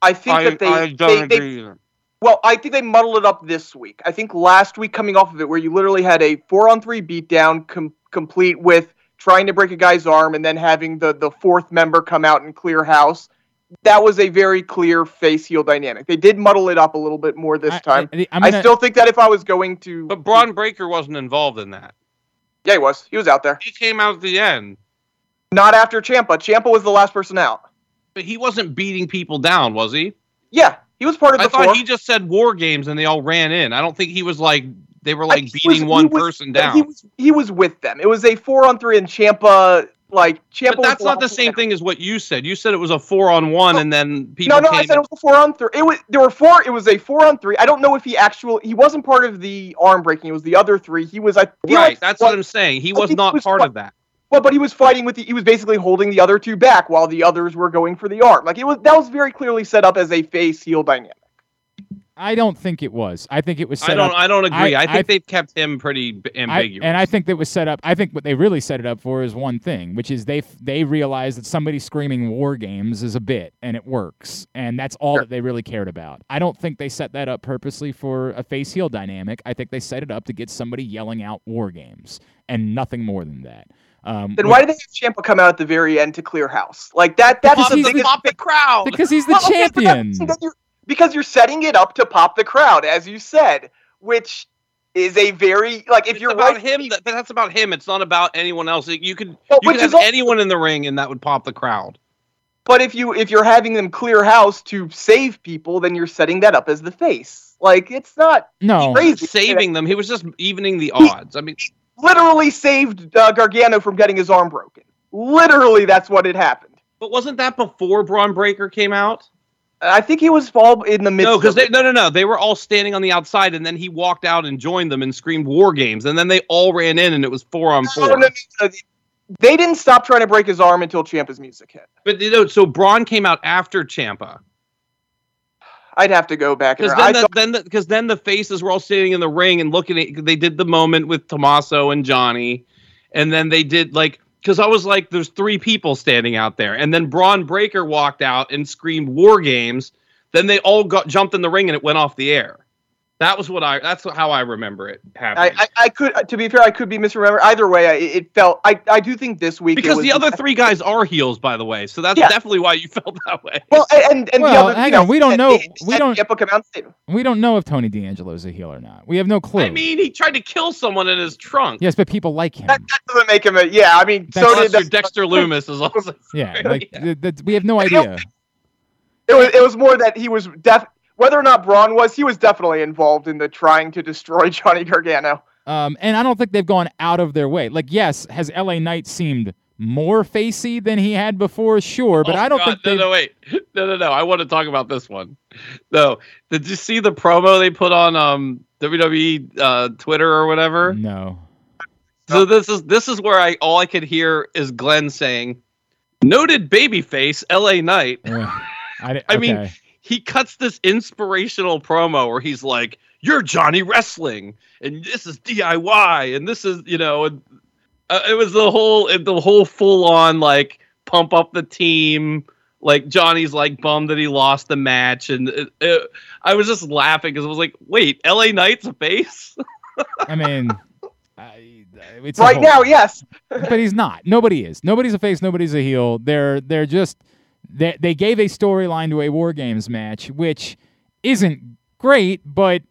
S3: I think I, that they, I don't they, agree they, either. Well, I think they muddled it up this week. I think last week, coming off of it, where you literally had a four on three beatdown com- complete with trying to break a guy's arm and then having the the fourth member come out and clear house. That was a very clear face heel dynamic. They did muddle it up a little bit more this time. I, I, gonna, I still think that if I was going to,
S2: but Bron Breakker wasn't involved in that.
S3: Yeah, he was. He was out there.
S2: He came out at the end.
S3: Not after Ciampa. Ciampa was the last person out.
S2: But he wasn't beating people down, was he?
S3: Yeah, he was part of the. I
S2: thought
S3: four.
S2: he just said war games and they all ran in. I don't think he was like they were like beating was, one was, person down.
S3: He was he was with them. It was a four on three, and Ciampa like Ciampa.
S2: But that's not the same thing as what you said. You said it was a four on one, and then people.
S3: No, no, I said it was a four on three. It was there were four. It was a four on three. I don't know if he actually he wasn't part of the arm breaking. It was the other three. He was. I
S2: right. Like, that's what, what I'm saying. He was not he was part of that.
S3: Well, but he was fighting with the. He was basically holding the other two back while the others were going for the arm. Like it was that was very clearly set up as a face heel dynamic.
S1: I don't think it was. I think it was set
S2: I don't.
S1: up.
S2: I don't agree. I, I think I, they've kept him pretty ambiguous.
S1: I, and I think that was set up. I think what they really set it up for is one thing, which is they they realized that somebody screaming war games is a bit and it works, and that's all sure. that they really cared about. I don't think they set that up purposely for a face heel dynamic. I think they set it up to get somebody yelling out war games and nothing more than that.
S3: Um, then why did they have Ciampa come out at the very end to clear house like that? That's
S2: the biggest the crowd
S1: because he's the well, champion.
S3: Okay, because you're setting it up to pop the crowd, as you said, which is a very like if
S2: it's
S3: you're
S2: about
S3: right,
S2: him. That, that's about him. It's not about anyone else. You could well, you could have also, anyone in the ring, and that would pop the crowd.
S3: But if you if you're having them clear house to save people, then you're setting that up as the face. Like it's not
S1: no
S3: crazy.
S2: saving them. He was just evening the odds. I mean,
S3: literally saved uh, Gargano from getting his arm broken. Literally, that's what had happened.
S2: But wasn't that before Bron Breakker came out?
S3: I think he was all in the middle.
S2: No, because no, no, no. They were all standing on the outside, and then he walked out and joined them and screamed "War Games," and then they all ran in, and it was four on four. No, no, no,
S3: they didn't stop trying to break his arm until Ciampa's music hit.
S2: But you know, so Bron came out after Ciampa.
S3: I'd have to go back.
S2: Because then, the, then, because then the faces were all standing in the ring and looking at. They did the moment with Tommaso and Johnny, and then they did like because I was like, "There's three people standing out there," and then Bron Breakker walked out and screamed "War Games." Then they all got jumped in the ring and it went off the air. That was what I. That's how I remember it happening.
S3: I, I, I could, to be fair, I could be misremembered. Either way, I, it felt. I, I do think this week it
S2: because
S3: was-
S2: the other three guys are heels, by the way. So that's
S3: Yeah.
S2: definitely why you [LAUGHS] felt that way.
S3: Well, and and
S1: Well,
S3: the other,
S1: hang
S3: you know,
S1: on, we don't know- we don't-
S3: Ciampa come out
S1: We don't know if Tony D'Angelo is a heel or not. We have no clue.
S2: I mean, he tried to kill someone in his trunk.
S1: yes, but people like him.
S3: That, that doesn't make him a. Yeah, I mean, so
S1: That's-
S3: did
S2: Plus, Dexter [LAUGHS] Loomis is also.
S1: Yeah, [LAUGHS] like
S2: Yeah.
S1: th- th- we have no idea.
S3: It was it was more that he was def whether or not Bron was, he was definitely involved in the trying to destroy [LAUGHS] Johnny Gargano.
S1: Um, and I don't think they've gone out of their way. Like, yes, has LA Knight seemed more facey than he had before? Sure, but
S2: Oh,
S1: I don't
S2: God,
S1: think
S2: no,
S1: they've.
S2: no, wait, [LAUGHS] no, no, no. I want to talk about this one. No, did you see the promo they put on um WWE uh, Twitter or whatever?
S1: No.
S2: So this is this is where I all I could hear is Glenn saying, "Noted babyface LA Knight."
S1: Ugh. I, di- [LAUGHS]
S2: I mean,
S1: okay.
S2: He cuts this inspirational promo where he's like, "You're Johnny Wrestling, and this is DIY, and this is you know," and, uh, it was the whole the whole full on like pump up the team. Like Johnny's like bummed that he lost the match, and it, it, I was just laughing because I was like, "Wait, LA Knight's a face?"
S1: I mean, [LAUGHS] I,
S3: Right
S1: whole-
S3: now, yes. [LAUGHS]
S1: but he's not. Nobody is. Nobody's a face. Nobody's a heel. They're they're just they they gave a storyline to a War Games match, which isn't great, but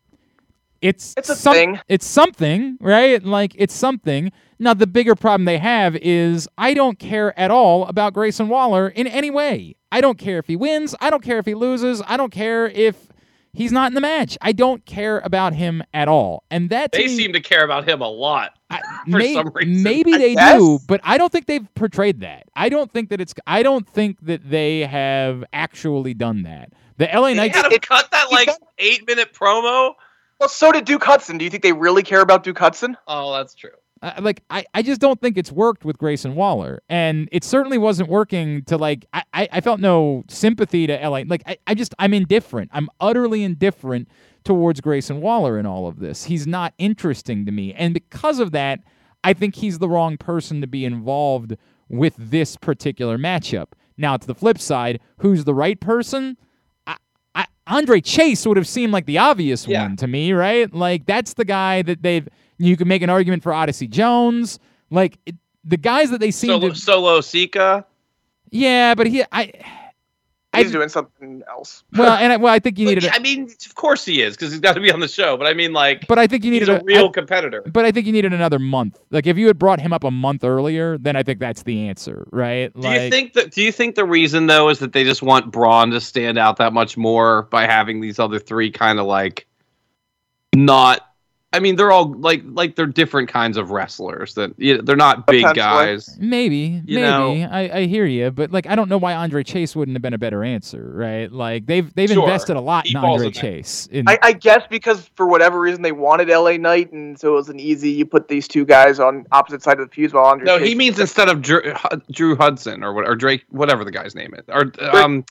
S1: it's
S3: It's a
S1: some-
S3: thing.
S1: It's something, right? Like it's something. Now the bigger problem they have is I don't care at all about Grayson Waller in any way. I don't care if he wins. I don't care if he loses. I don't care if he's not in the match. I don't care about him at all. And that
S2: They
S1: me-
S2: seem to care about him a lot.
S1: I, [LAUGHS]
S2: for
S1: may-
S2: some reason.
S1: Maybe
S3: I
S1: they
S3: guess.
S1: do, but I don't think they've portrayed that. I don't think that it's. I don't think that they have actually done that. The LA
S2: They
S1: Knights.
S2: had him
S3: it-
S2: cut that like
S3: got-
S2: eight minute promo.
S3: Well, so did Duke Hudson. Do you think they really care about Duke Hudson?
S2: Oh, that's true.
S1: uh, like I, I just don't think it's worked with Grayson Waller, and it certainly wasn't working to like. I, I, I felt no sympathy to LA. Like I, I just I'm indifferent. I'm utterly indifferent towards Grayson Waller in all of this. He's not interesting to me, and because of that, I think he's the wrong person to be involved with this particular matchup. Now, to the flip side, who's the right person? I, I, Andre Chase would have seemed like the obvious
S2: Yeah.
S1: one to me, right? Like that's the guy that they've. You can make an argument for Odyssey Jones, like it, the guys that they seem
S2: Solo,
S1: to.
S2: Solo Sikoa.
S1: Yeah, but he, I, I
S3: He's doing something else.
S1: well, [LAUGHS] and I, well, I think you
S2: But,
S1: needed.
S2: yeah,
S1: A,
S2: I mean, of course he is because he's got to be on the show. But I mean, like,
S1: but I think you
S2: he's
S1: needed
S2: a real
S1: I-
S2: competitor.
S1: but I think you needed another month. Like if you had brought him up a month earlier, then I think that's the answer, right?
S2: Do
S1: Like,
S2: you think that? Do you think the reason though is that they just want Bron to stand out that much more by having these other three kind of like not? I mean, they're all like like they're different kinds of wrestlers. That you know, they're not big guys.
S1: Maybe,
S2: You
S1: maybe.
S2: know-
S1: I, I hear you, but like I don't know why Andre Chase wouldn't have been a better answer, right? Like they've they've
S2: Sure.
S1: invested a lot
S2: He
S1: in Andre
S2: in.
S1: Chase. In,
S3: I, I guess because for whatever reason they wanted LA Knight, and so it was an easy. You put these two guys on opposite side of the fuse while Andre.
S2: No,
S3: Chase-
S2: he means instead of Drew, Drew Hudson or what or Drake, whatever the guy's name is, or um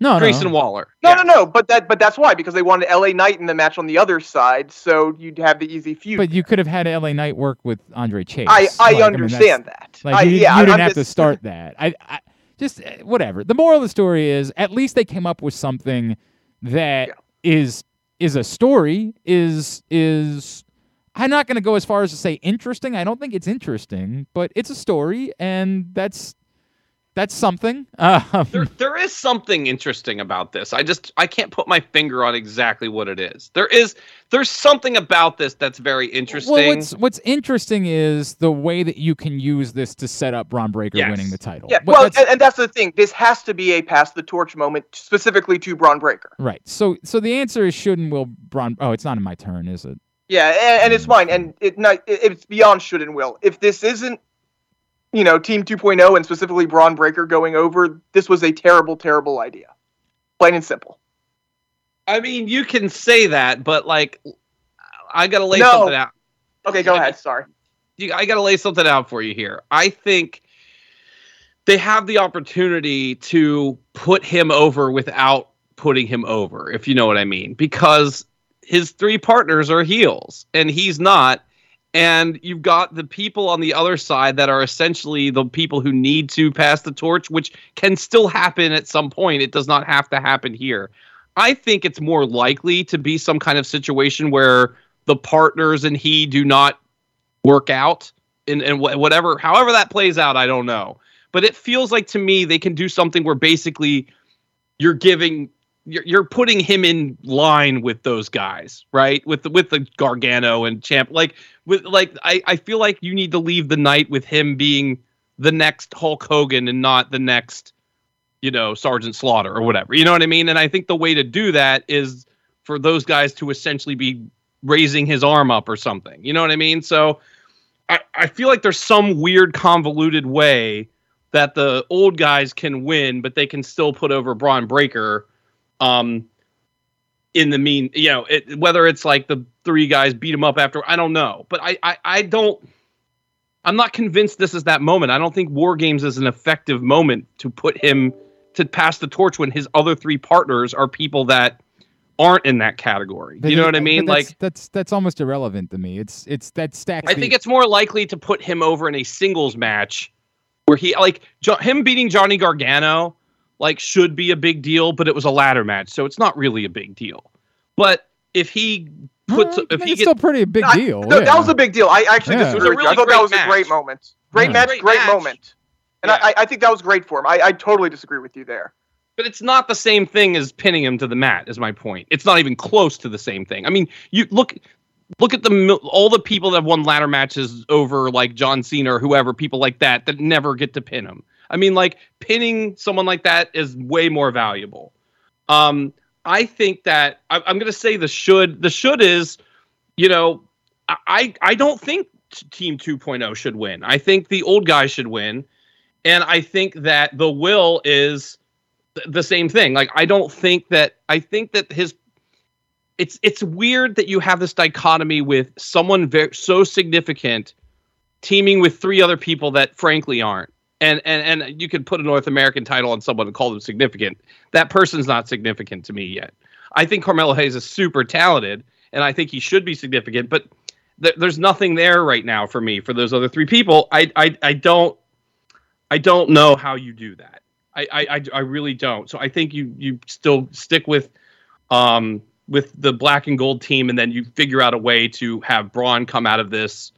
S1: no,
S2: Grayson
S1: no.
S2: Waller.
S3: No,
S2: Yeah.
S3: no, no. But that, but that's why because they wanted LA Knight in the match on the other side, so you'd have the easy feud.
S1: But you could have had LA Knight work with Andre Chase.
S3: I, I
S1: Like, mean,
S3: understand that.
S1: Like
S3: I,
S1: you,
S3: yeah,
S1: you didn't
S3: I'm
S1: have to start that. I, I just eh, whatever. The moral of the story is at least they came up with something that
S3: Yeah.
S1: is is a story. Is is I'm not going to go as far as to say interesting. I don't think it's interesting, but it's a story, and that's that's something. Um,
S2: There, there is something interesting about this. I just I can't put my finger on exactly what it is. There is there's something about this that's very interesting.
S1: Well, what's what's interesting is the way that you can use this to set up Bron Breakker
S2: Yes.
S1: winning the title.
S3: Yeah,
S1: But
S3: well,
S1: that's-
S3: and, and that's the thing. This has to be a pass the torch moment, specifically to Bron Breakker.
S1: right. So so the answer is should and will Bron. Oh, it's not in my turn, is it?
S3: Yeah, and, and it's mine, and it not it, it's beyond should and will. If this isn't, you know, Team 2.0 and specifically Bron Breakker going over, this was a terrible, terrible idea. Plain and simple.
S2: I mean, you can say that, but like I got to lay
S3: No.
S2: something out.
S3: Okay, go ahead. Sorry.
S2: you, I got to lay something out for you here. I think they have the opportunity to put him over without putting him over, if you know what I mean, because his three partners are heels and he's not. And you've got the people on the other side that are essentially the people who need to pass the torch, which can still happen at some point. It does not have to happen here. I think it's more likely to be some kind of situation where the partners and he do not work out and, and whatever, however that plays out, I don't know. But it feels like to me they can do something where basically you're giving you're, putting him in line with those guys, right? With the with the Gargano and Champ, like with like I I feel like you need to leave the night with him being the next Hulk Hogan and not the next, you know, Sergeant Slaughter or whatever. You know what I mean? And I think the way to do that is for those guys to essentially be raising his arm up or something. You know what I mean? So I, I feel like there's some weird convoluted way that the old guys can win, but they can still put over Bron Breakker. um, in the mean, you know, it, whether it's like the three guys beat him up after, I don't know. But I, I, I don't. I'm not convinced this is that moment. I don't think War Games is an effective moment to put him to pass the torch when his other three partners are people that aren't in that category. But you know what I mean?
S1: That's,
S2: like
S1: that's that's almost irrelevant to me. It's it's that stack.
S2: I think it's more likely to put him over in a singles match where he like jo- him beating Johnny Gargano like should be a big deal, but it was a ladder match, so it's not really a big deal. But if he puts,
S1: uh,
S2: if he
S1: it's
S2: gets,
S1: still pretty a big
S3: I-
S1: deal.
S3: no,
S1: yeah.
S3: that was a big deal. I actually
S1: Yeah.
S3: disagree
S2: It was a
S3: with you. I thought that
S2: great
S3: was a great moment. Great
S1: Yeah.
S3: match,
S2: Great
S3: great,
S2: match.
S3: moment. And
S2: Yeah.
S3: I, I think that was great for him. I, I totally disagree with you there.
S2: but it's not the same thing as pinning him to the mat. Is my point. It's not even close to the same thing. I mean, you look. Look at the all the people that have won ladder matches over like John Cena or whoever, people like that that never get to pin him. I mean, like pinning someone like that is way more valuable. Um, I think that I, I'm going to say the should. The should is, you know, I I don't think Team 2.0 should win. I think the old guy should win, and I think that the will is th- the same thing. Like I don't think that I think that his. It's it's weird that you have this dichotomy with someone very so significant teaming with three other people that frankly aren't and and and you could put a North American title on someone and call them significant. That person's not significant to me yet. I think Carmelo Hayes is super talented, and I think he should be significant. But th- there's nothing there right now for me for those other three people. I I, I don't I don't know how you do that. I, I I really don't. So I think you you still stick with um with the black and gold team, and then you figure out a way to have Bron come out of this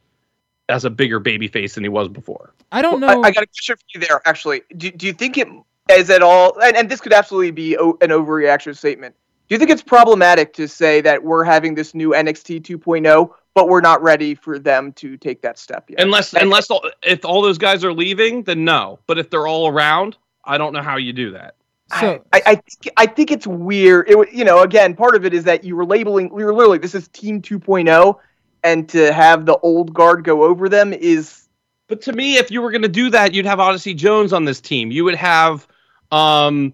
S2: as a bigger baby face than he was before.
S1: I don't
S3: Well,
S1: know.
S3: I, I got a question for you there, actually. Do, do you think it is at all, and, and this could absolutely be o- an overreaction statement. Do you think it's problematic to say that we're having this new NXT 2.0, but we're not ready for them to take that step yet?
S2: Unless unless all, if all those guys are leaving, then no. But if they're all around, I don't know how you do that.
S1: so
S3: I, I think I think it's weird. It you know again part of it is that you were labeling we were literally this is Team 2.0, and to have the old guard go over them is
S2: But to me, if you were going to do that, you'd have Odyssey Jones on this team. You would have um,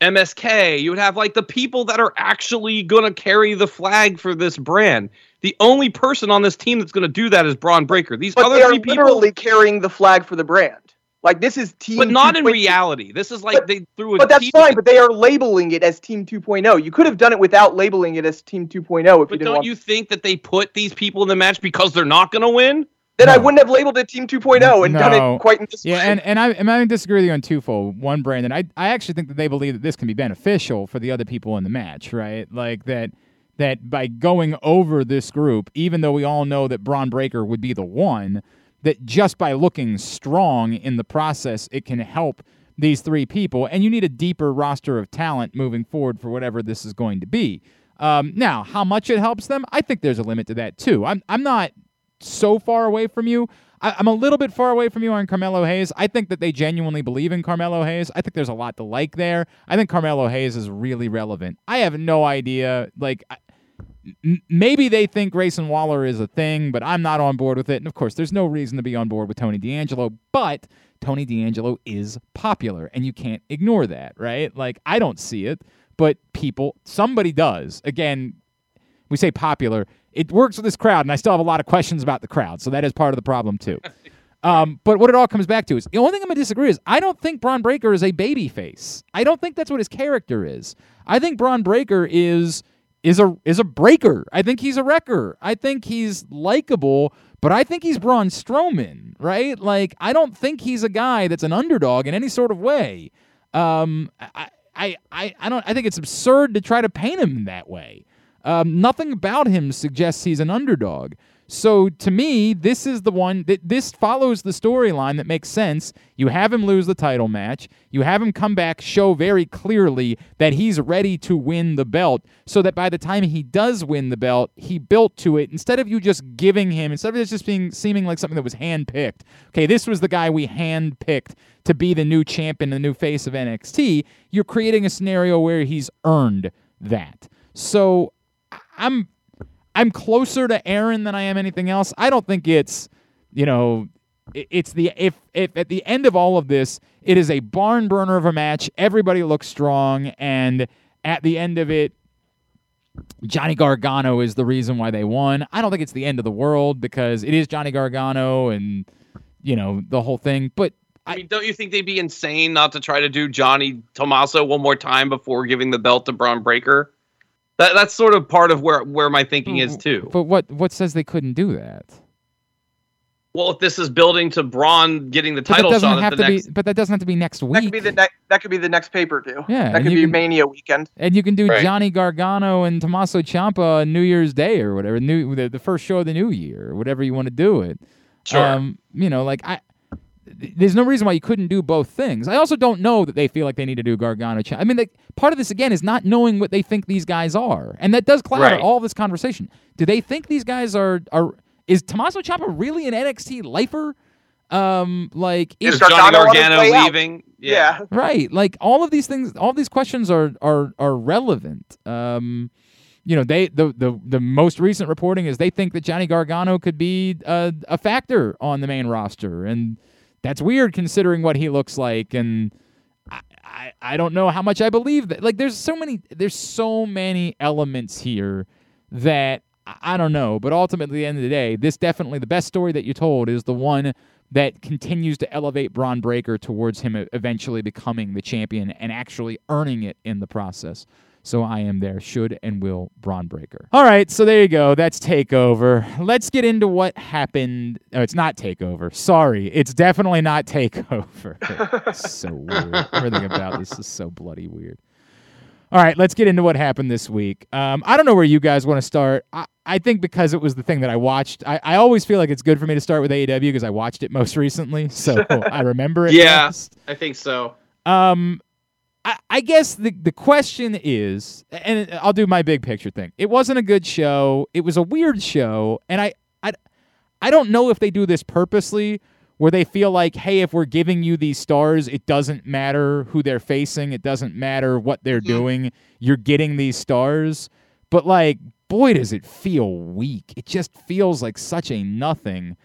S2: MSK. You would have like the people that are actually going to carry the flag for this brand. The only person on this team that's going to do that is Bron Breakker. These
S3: but
S2: other
S3: they are
S2: three people,
S3: literally carrying the flag for the brand. Like this is Team,
S2: but not in
S3: 2.0.
S2: reality. This is like
S3: But-
S2: they threw a
S3: But that's
S2: team-
S3: fine. But they are labeling it as Team 2.0. You could have done it without labeling it as Team 2.0 if you
S2: But
S3: didn't
S2: don't
S3: want.
S2: you think that they put these people in the match because they're not going to win?
S3: then I wouldn't have labeled it Team 2.0 and done it quite in this
S1: Yeah,
S3: way.
S1: and, and I and I disagree with you on twofold. One, Brandon, I I actually think that they believe that this can be beneficial for the other people in the match, right? Like that that by going over this group, even though we all know that Bron Breakker would be the one, that just by looking strong in the process, it can help these three people. And you need a deeper roster of talent moving forward for whatever this is going to be. Um, now, how much it helps them, I think there's a limit to that too. I'm I'm not so far away from you. I, I'm a little bit far away from you on Carmelo Hayes. I think that they genuinely believe in Carmelo Hayes. I think there's a lot to like there. I think Carmelo Hayes is really relevant. I have no idea. Like, maybe they think Grayson Waller is a thing, but I'm not on board with it. And of course, there's no reason to be on board with Tony D'Angelo, but Tony D'Angelo is popular, and you can't ignore that, right? Like, I don't see it, but people, somebody does. Again, we say popular. It works with this crowd, and I still have a lot of questions about the crowd, so that is part of the problem too. [LAUGHS] Um, but what it all comes back to is the only thing I'm gonna disagree is I don't think Bron Breakker is a baby face. I don't think that's what his character is. I think Bron Breakker is is a is a breaker. I think he's a wrecker. I think he's likable, but I think he's Braun Strowman, right? Like I don't think he's a guy that's an underdog in any sort of way. Um, I, I, I, I don't. I think it's absurd to try to paint him that way. Um, nothing about him suggests he's an underdog. So to me, this is the one that this follows the storyline that makes sense. You have him lose the title match. You have him come back, show very clearly that he's ready to win the belt, so that by the time he does win the belt, he built to it. Instead of you just giving him, instead of it just being seeming like something that was handpicked. Okay, this was the guy we handpicked to be the new champion, the new face of NXT. You're creating a scenario where he's earned that. So I'm I'm closer to Aaron than I am anything else. I don't think it's, you know, it's the if if at the end of all of this, it is a barn burner of a match. Everybody looks strong, and at the end of it, Johnny Gargano is the reason why they won. I don't think it's the end of the world because it is Johnny Gargano and you know the whole thing. But
S2: I, I mean, don't you think they'd be insane not to try to do Johnny Tommaso one more time before giving the belt to Bron Breakker? That, that's sort of part of where where my thinking is too.
S1: But what what says they couldn't do that?
S2: Well, if this is building to Bron getting the
S1: But that
S2: title
S1: doesn't
S2: shot
S1: have
S2: at the
S1: to
S2: next,
S1: be. But that doesn't have to be next week.
S3: That could be the next. That could be the next pay per view.
S1: Yeah,
S3: that
S1: and
S3: could
S1: you
S3: be
S1: can-
S3: Mania weekend.
S1: and you can do
S2: Right.
S1: Johnny Gargano and Tommaso Ciampa on New Year's Day or whatever, new the, the first show of the new year, or whatever you want to do it.
S2: Sure.
S1: Um, you know, like I, th- there's no reason why you couldn't do both things. I also don't know that they feel like they need to do Gargano. Ciampa. I mean, like, part of this again is not knowing what they think these guys are, and that does cloud
S2: Right.
S1: all this conversation. Do they think these guys are are? Is Tommaso Ciampa really an NXT lifer? Um, like
S2: is
S1: is
S2: Johnny Gargano leaving?
S3: Yeah.
S1: Right. Like all of these things, all these questions are are are relevant. Um, you know, they the the the most recent reporting is they think that Johnny Gargano could be a, a factor on the main roster, and that's weird considering what he looks like. And I, I don't know how much I believe that. Like, there's so many there's so many elements here that I don't know. But ultimately, at the end of the day, this definitely the best story that you told is the one that continues to elevate Bron Breakker towards him eventually becoming the champion and actually earning it in the process. So I am there, should and will Bron Breakker. All right, so there you go. That's Takeover. Let's get into what happened. Oh, it's not Takeover. Sorry, it's definitely not Takeover. [LAUGHS] So weird. Everything about this is so bloody weird. All right, let's get into what happened this week. Um, I don't know where you guys want to start. I, I think because it was the thing that I watched, I, I always feel like it's good for me to start with AEW because I watched it most recently, so [LAUGHS] I remember it.
S2: Yeah.
S1: best.
S2: I think so.
S1: Um, I, I guess the the question is, and I'll do my big picture thing. It wasn't a good show. It was a weird show, and I I I don't know if they do this purposely, where they feel like, hey, if we're giving you these stars, it doesn't matter who they're facing. It doesn't matter what they're
S3: Mhm.
S1: doing. You're getting these stars, but like, boy, does it feel weak. It just feels like such a nothing.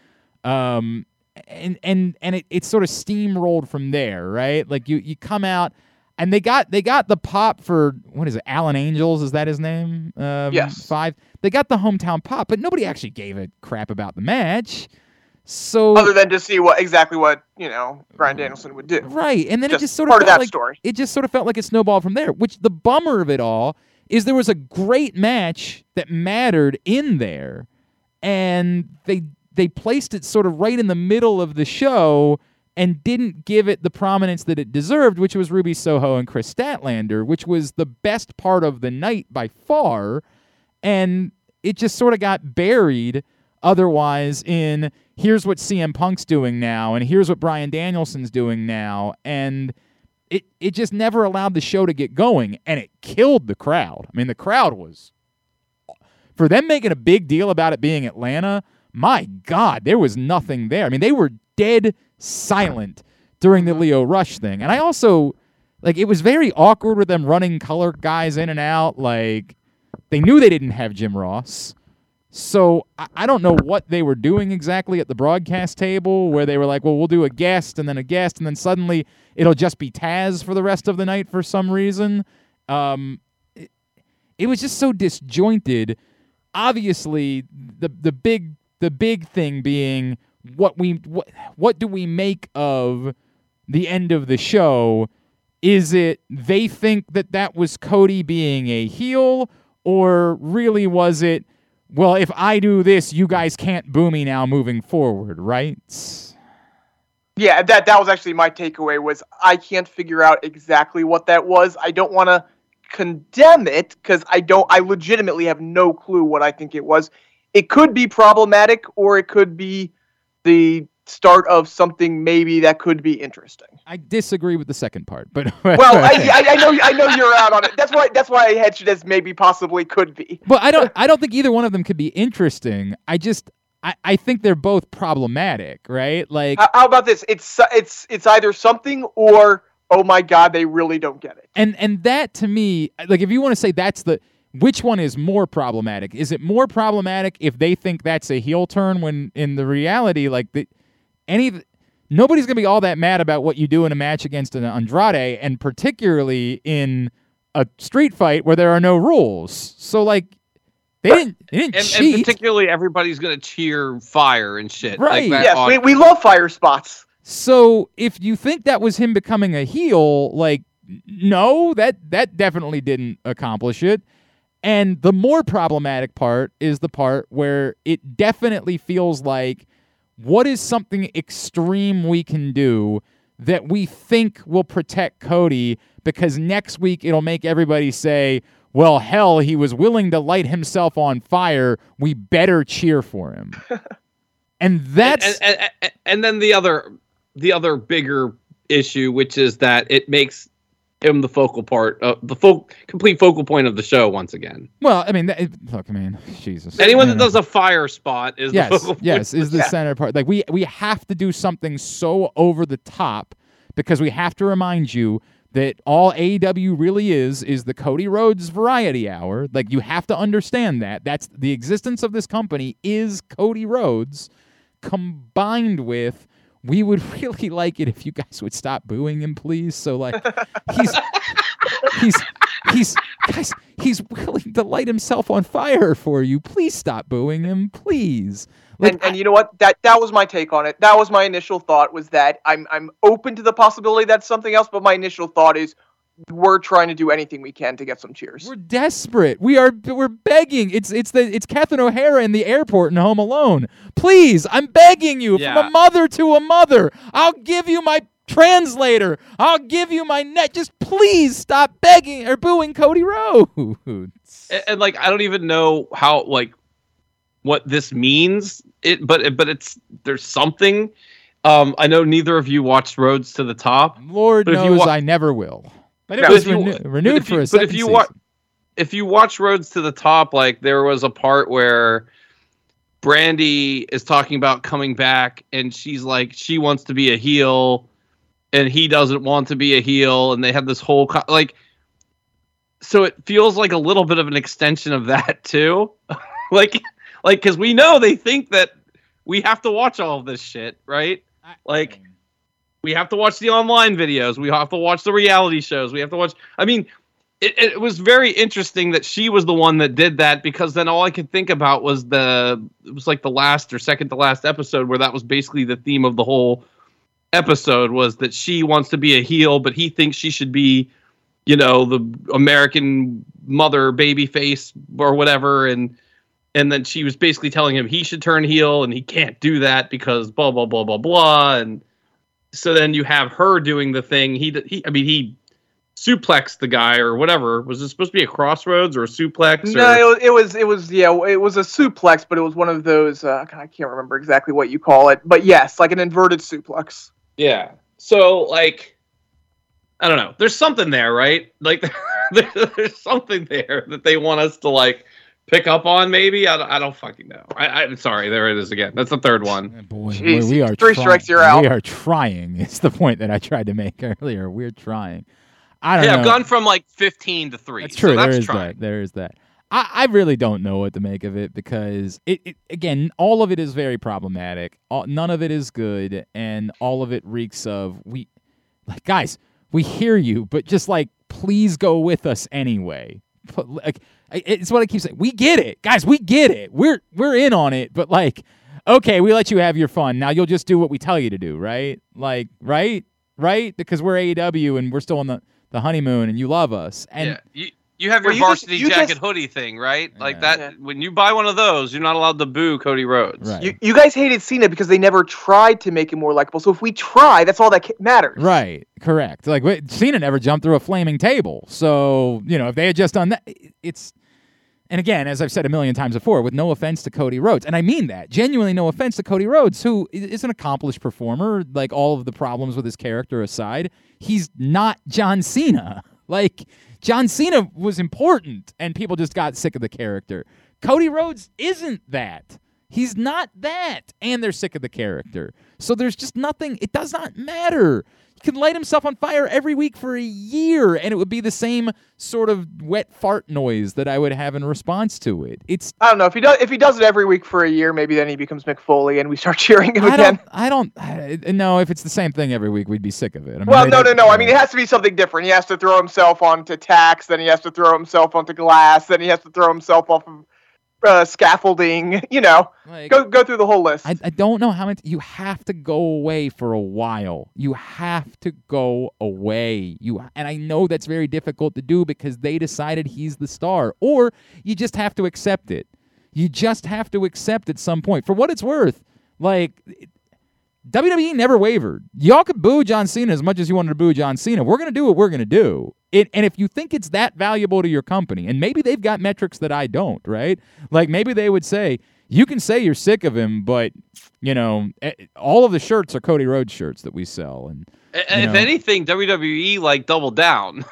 S1: Um, and and and it, it sort of steamrolled from there, right? Like you you come out and they got they got the pop for what is it? Alan Angels is that his name? Um,
S3: Yes.
S1: Five. They got the hometown pop, but nobody actually gave a crap about the match. So
S3: Other than to see what exactly what you know Bryan Danielson would do.
S1: right, and then it
S3: Just
S1: just sort
S3: part
S1: of
S3: of
S1: felt
S3: that
S1: like
S3: story.
S1: it just sort of felt like it snowballed from there. Which the bummer of it all is there was a great match that mattered in there, and they they placed it sort of right in the middle of the show and didn't give it the prominence that it deserved, which was Ruby Soho and Kris Statlander, which was the best part of the night by far, and it just sort of got buried otherwise in here's what CM Punk's doing now and here's what Bryan Danielson's doing now and it it just never allowed the show to get going and it killed the crowd. I mean the crowd was for them making a big deal about it being Atlanta, my god, there was nothing there. I mean they were dead silent during the Lio Rush thing. And I also like it was very awkward with them running color guys in and out like they knew they didn't have Jim Ross. So I, I don't know what they were doing exactly at the broadcast table where they were like, well, we'll do a guest and then a guest and then suddenly it'll just be Taz for the rest of the night for some reason. Um, it, it was just so disjointed. Obviously, the the big the big thing being what we what what do we make of the end of the show? Is it they think that that was Cody being a heel, or really was it? Well, if I do this, you guys can't boo me now moving forward, right?
S3: Yeah, that that was actually my takeaway was I can't figure out exactly what that was. I don't want to condemn it because I don't I legitimately have no clue what I think it was. It could be problematic or it could be the start of something maybe that could be interesting.
S1: I disagree with the second part, but [LAUGHS]
S3: well, I, I, I, know I know you're out on it. That's why that's why I hedged it as maybe possibly could be.
S1: But I don't I don't think either one of them could be interesting. I just I, I think they're both problematic, right? Like,
S3: how, how about this? It's it's it's either something or oh my god, they really don't get it.
S1: And and that to me, like, if you want to say that's the which one is more problematic? Is it more problematic if they think that's a heel turn when in the reality, like the any nobody's gonna be all that mad about what you do in a match against an Andrade, and particularly in a street fight where there are no rules. So like they didn't. They didn't
S2: and,
S1: cheat.
S2: and particularly, everybody's gonna cheer fire and shit.
S1: Right.
S2: Like
S3: yes, we, we love fire spots.
S1: So if you think that was him becoming a heel, like no, that that definitely didn't accomplish it. And the more problematic part is the part where it definitely feels like what is something extreme we can do that we think will protect Cody because next week it'll make everybody say, well, hell, he was willing to light himself on fire. We better cheer for him. [LAUGHS] and that's
S2: and, and, and, and, then the other the other bigger issue, which is that it makes him the focal part, uh, the fo- complete focal point of the show once again.
S1: Well, I mean, that, look, I mean, Jesus.
S2: Anyone that does a fire spot is
S1: yes,
S2: the focal point.
S1: yes, is the
S3: yeah.
S1: center part. Like we we have to do something so over the top because we have to remind you that all AEW really is is the Cody Rhodes Variety Hour. Like you have to understand that. That's the existence of this company is Cody Rhodes combined with we would [LAUGHS] really like it if you guys would stop booing him, please. So like he's [LAUGHS] he's he's guys, he's willing to light himself on fire for you. Please stop booing him, please.
S3: Like, and, and you know what? That that was my take on it. That was my initial thought. Was that I'm I'm open to the possibility that's something else, but my initial thought is we're trying to do anything we can to get some cheers.
S1: We're desperate. We are we're begging. It's it's the it's Catherine O'Hara in the airport and Home Alone. Please, I'm begging you
S2: Yeah.
S1: from a mother to a mother. I'll give you my translator. I'll give you my net. Just please stop begging or booing Cody Rhodes.
S2: and, and, like I don't even know how like what this means. It but but it's there's something. Um, I know neither of you watched Rhodes to the Top.
S1: Lord
S2: But if you
S1: knows
S2: wa-
S1: I never will. But it
S3: No,
S1: was
S2: if you-
S1: renew- renewed for
S2: you-
S1: a
S2: but
S1: second
S2: if you wa-
S1: season.
S2: if you watch Rhodes to the Top, like there was a part where Brandi is talking about coming back, and she's like she wants to be a heel, and he doesn't want to be a heel, and they have this whole co- like. So it feels like a little bit of an extension of that [LAUGHS] too, [LAUGHS] like like because we know they think that we have to watch all of this shit, right? Like we have to watch the online videos. We have to watch the reality shows. We have to watch i mean it, it was very interesting that she was the one that did that because then all i could think about was the it was like the last or second to last episode where that was basically the theme of the whole episode was that she wants to be a heel but he thinks she should be you know the american mother baby face or whatever. And and then she was basically telling him he should turn heel and he can't do that because blah blah blah blah blah. And so then you have her doing the thing. He, he I mean, he suplexed the guy or whatever. Was it supposed to be a Cross Rhodes or a suplex?
S3: No,
S2: or,
S3: it was, it was it was yeah, it was a suplex, but it was one of those. Uh, I can't remember exactly what you call it, but yes, like an inverted suplex.
S2: yeah. So like, I don't know. There's something there, right? Like, [LAUGHS] there's something there that they want us to like pick up on. Maybe I, don't- I don't fucking know. I, I'm sorry. There it is again. That's the third one. [LAUGHS]
S1: Boy,
S3: Jeez,
S1: boy, we are
S3: three
S1: try-
S3: strikes, you're out.
S1: We are trying. [LAUGHS] It's the point that I tried to make [LAUGHS] earlier. We're trying. I don't
S2: Yeah,
S1: know.
S2: I've gone from like 15 to three.
S1: That's true.
S2: So that's
S1: there is
S2: trying.
S1: that. There is that. I, I really don't know what to make of it because it, it again, all of it is very problematic. All, none of it is good, and all of it reeks of we, like guys, we hear you, but just like please go with us anyway. But, like I- it's what I keep saying. We get it, guys. We get it. We're we're in on it, but like okay, we let you have your fun. Now you'll just do what we tell you to do, right? Like, right, right? Because we're AEW and we're still on the the honeymoon, and you love us. And
S2: yeah, you, you have your
S3: Well, you just-
S2: varsity
S3: you
S2: jacket
S3: just-
S2: hoodie thing, right? Like that.
S3: Yeah.
S2: When you buy one of those, you're not allowed to boo Cody Rhodes.
S1: Right.
S3: You, you guys hated Cena because they never tried to make him more likable. So if we try, that's all that matters.
S1: Right, correct. Like wait, Cena never jumped through a flaming table, so you know if they had just done that, it's. And again, as I've said a million times before, with no offense to Cody Rhodes, and I mean that genuinely, no offense to Cody Rhodes, who is an accomplished performer. Like all of the problems with his character aside, he's not John Cena. [LAUGHS] Like John Cena was important, and people just got sick of the character. Cody Rhodes isn't that. He's not that, and they're sick of the character. So there's just nothing. It does not matter. He can light himself on fire every week for a year, and it would be the same sort of wet fart noise that I would have in response to it. It's
S3: I don't know if he does. If he does it every week for a year, maybe then he becomes Mick Foley, and we start [LAUGHS] cheering him
S1: I
S3: again.
S1: don't. I don't. I, no, if it's the same thing every week, we'd be sick of it. I mean,
S3: Well, no, no, no. I mean, it has to be something different. He has to throw himself onto tacks, then he has to throw himself onto glass, then he has to throw himself off of uh, scaffolding. [LAUGHS] You know,
S1: like,
S3: go go through the whole list.
S1: I, I don't know how much you have to go away for a while. You have to go away. You and I know that's very difficult to do because they decided he's the star, or you just have to accept it. You just have to accept at some point. For what it's worth, like WWE never wavered. Y'all could boo John Cena as much as you wanted to boo John Cena. We're gonna do what we're gonna do. It, and if you think it's that valuable to your company, and maybe they've got metrics that I don't, right? Like maybe they would say, you can say you're sick of him, but you know, eh, all of the shirts are Cody Rhodes shirts that we sell, and
S2: And if
S1: know.
S2: anything, WWE like double down,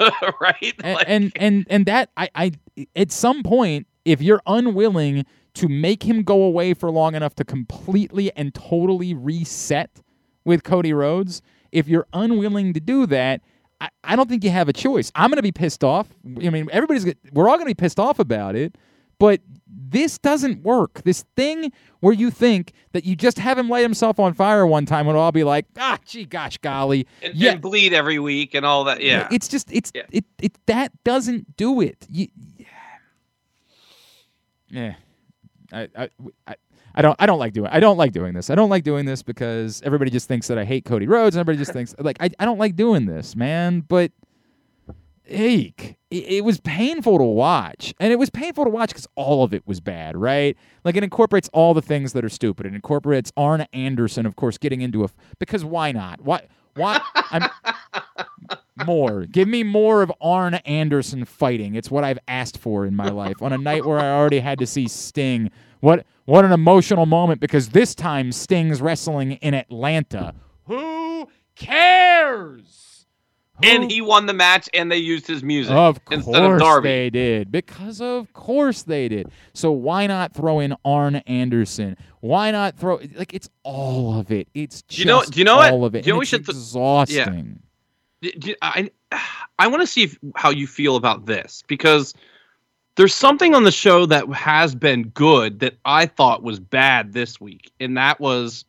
S2: [LAUGHS] right?
S1: and
S2: Like-
S1: and, and and that I, I at some point if you're unwilling to make him go away for long enough to completely and totally reset with Cody Rhodes, if you're unwilling to do that, I, I don't think you have a choice. I'm going to be pissed off. I mean, everybody's we're all going to be pissed off about it, but this doesn't work. This thing where you think that you just have him light himself on fire one time and I'll be like, ah, gee, gosh, golly,
S2: and,
S1: yeah,
S2: and bleed every week and all that. Yeah.
S1: it's just it's
S2: Yeah.
S1: it it that doesn't do it. You, yeah, I, I I I don't I don't like doing I don't like doing this. I don't like doing this because everybody just thinks that I hate Cody Rhodes. Everybody just thinks like I I don't like doing this, man. But ache. It, it was painful to watch. And it was painful to watch because all of it was bad, right? Like it incorporates all the things that are stupid. It incorporates Arn Anderson, of course, getting into a because why not? Why why I'm [LAUGHS] more. Give me more of Arn Anderson fighting. It's what I've asked for in my life on a night where I already had to see Sting. What what an emotional moment because this time Sting's wrestling in Atlanta. Who cares?
S2: and he won the match, and they used his music
S1: of
S2: instead of
S1: course
S2: Darby.
S1: they did. Because of course they did. So why not throw in Arn Anderson? Why not throw like it's all of it. It's just
S2: you know- do you know what?
S1: all of it.
S2: Do you know we should
S1: exhausting.
S2: D- d- I I want to see if, how you feel about this because there's something on the show that has been good that I thought was bad this week, and that was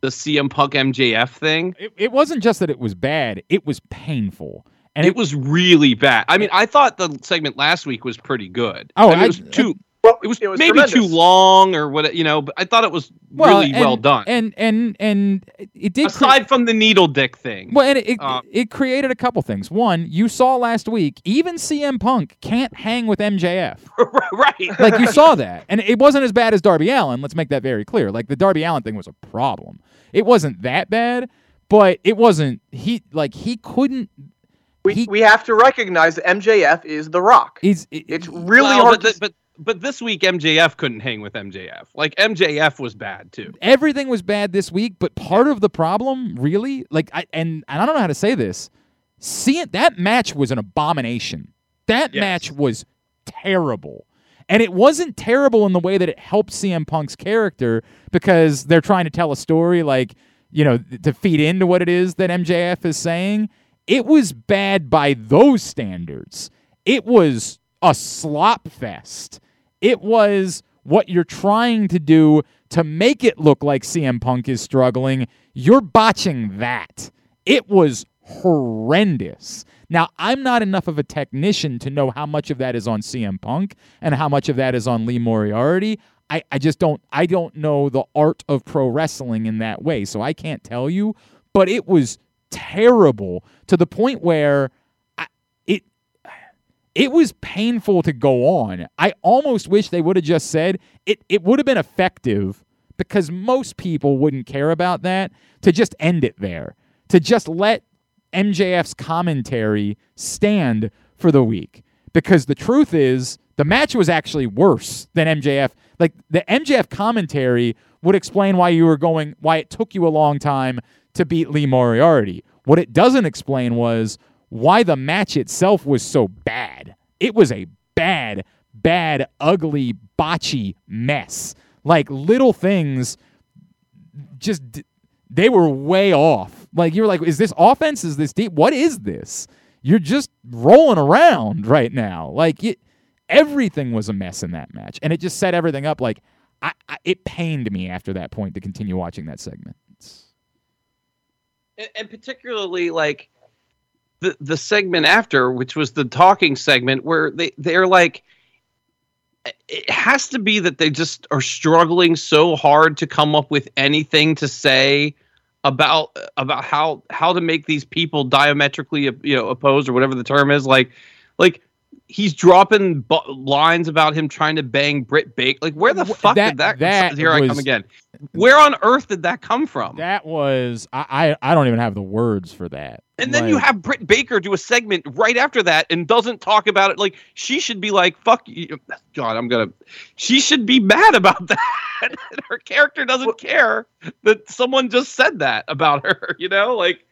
S2: the CM Punk MJF thing.
S1: It, it wasn't just that it was bad, it was painful. And
S2: it was really bad. I mean, I thought the segment last week was pretty good.
S1: Oh,
S2: I mean, it was too.
S3: Well,
S2: It was,
S3: it was
S2: maybe too long or what, you know. But I thought it was really
S1: and-
S2: well done.
S1: And and and it did cre-
S2: Aside from the needle dick thing.
S1: well, and it, it,
S2: uh,
S1: it created a couple things. One, you saw last week, even CM Punk can't hang with MJF. [LAUGHS]
S2: right.
S1: Like you saw that, and it wasn't as bad as Darby Allin. Let's make that very clear. Like the Darby Allin thing was a problem. It wasn't that bad, but it wasn't. He like he couldn't.
S3: We,
S1: he-
S3: we have to recognize that MJF is The Rock.
S1: He's it-
S3: It's really
S2: Well,
S3: hard
S2: but,
S3: to
S2: but but this week MJF couldn't hang with MJF. Like MJF was bad too.
S1: everything was bad this week, but part of the problem, really, like I and, and I don't know how to say this. Seeing that match was an abomination. That
S2: Yes.
S1: match was terrible. And it wasn't terrible in the way that it helped CM Punk's character because they're trying to tell a story like, you know, to feed into what it is that MJF is saying. It was bad by those standards. It was a slop fest. It was what you're trying to do to make it look like CM Punk is struggling. You're botching that. It was horrendous. Now, I'm not enough of a technician to know how much of that is on CM Punk and how much of that is on Lee Moriarty. I, I just don't I don't know the art of pro wrestling in that way, so I can't tell you. But it was terrible to the point where it was painful to go on. I almost wish they would have just said it. It would have been effective because most people wouldn't care about that to just end it there, to just let MJF's commentary stand for the week. Because the truth is, the match was actually worse than MJF. Like the MJF commentary would explain why you were going, why it took you a long time to beat Lee Moriarty. What it doesn't explain was why the match itself was so bad. It was a bad, bad, ugly, botchy mess. Like little things just they were way off. Like you're like, is this offense? Is this deep? What is this? You're just rolling around right now. Like it, everything was a mess in that match, and it just set everything up. Like I, I, it pained me after that point to continue watching that segment.
S2: And, and particularly like the the segment after, which was the talking segment, where they they're like it has to be that they just are struggling so hard to come up with anything to say about about how how to make these people diametrically you know opposed or whatever the term is. Like like he's dropping bu- lines about him trying to bang Britt Baker. Like, where the fuck
S1: that,
S2: did that?
S1: that
S2: here
S1: was,
S2: I come again. Where on earth did that come from?
S1: That was I. I, I don't even have the words for that.
S2: And then you have Britt Baker do a segment right after that and doesn't talk about it. Like she should be like, "Fuck you, God." I'm gonna. She should be mad about [LAUGHS] that. her character doesn't well, care that someone just said that about her. [LAUGHS] You know, like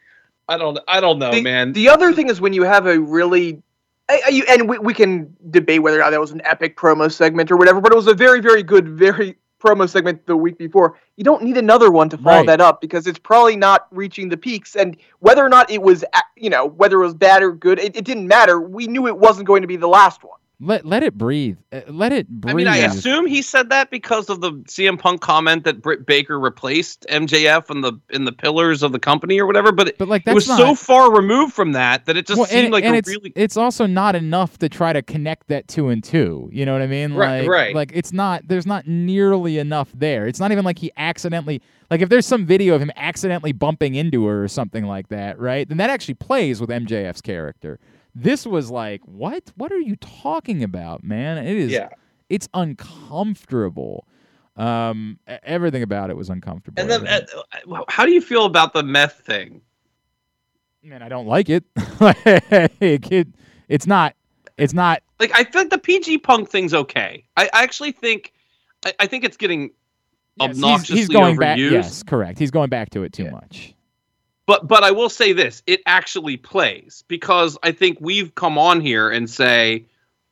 S2: I don't. I don't know,
S3: the,
S2: man.
S3: The other thing is when you have a really and we, we can debate whether or not that was an epic promo segment or whatever, but it was a very, very good, very promo segment the week before. You don't need another one to follow right. that up because it's probably not reaching the peaks. And whether or not it was, you know, whether it was bad or good, it, it didn't matter. We knew it wasn't going to be the last one.
S1: Let let it breathe. Uh, let it breathe. I
S2: mean, I assume he said that because of the CM Punk comment that Britt Baker replaced MJF in the in the pillars of the company or whatever. But,
S1: but like
S2: it was
S1: not,
S2: so far removed from that that it just
S1: well,
S2: seemed
S1: and,
S2: like
S1: and
S2: a
S1: it's,
S2: really.
S1: It's also not enough to try to connect that two and two. You know what I mean?
S2: Right.
S1: Like,
S2: right.
S1: Like it's not. There's not nearly enough there. It's not even like he accidentally. Like if there's some video of him accidentally bumping into her or something like that, right? Then that actually plays with MJF's character. This was like, what? What are you talking about, man? It is.
S2: Yeah.
S1: It's uncomfortable. Um, everything about it was uncomfortable.
S2: And then, uh, how do you feel about the meth thing?
S1: Man, I don't like it. [LAUGHS] it it's not. It's not.
S2: Like I think the PG Punk thing's okay. I, I actually think. I, I, think it's getting yes, obnoxiously
S1: he's, he's going
S2: overused.
S1: Back, yes, correct. He's going back to it too yeah. much.
S2: But but I will say this: it actually plays because I think we've come on here and say,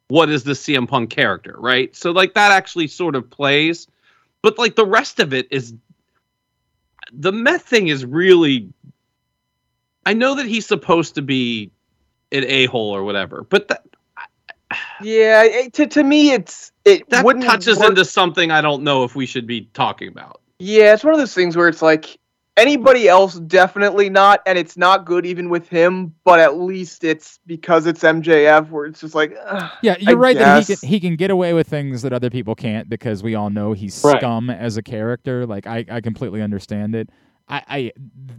S2: "What is the CM Punk character?" Right? So like that actually sort of plays, but like the rest of it is the meth thing is really. I know that he's supposed to be an a hole or whatever, but that.
S3: Yeah, it, to to me, it's it
S2: that touches
S3: work.
S2: into something I don't know if we should be talking about.
S3: Yeah, it's one of those things where it's like Anybody else, definitely not, and it's not good even with him. But at least it's because it's MJF, where it's just like,
S1: yeah, you're
S3: I
S1: right
S3: guess.
S1: that he can he can get away with things that other people can't because we all know he's
S2: right.
S1: scum as a character. Like I, I completely understand it. I, I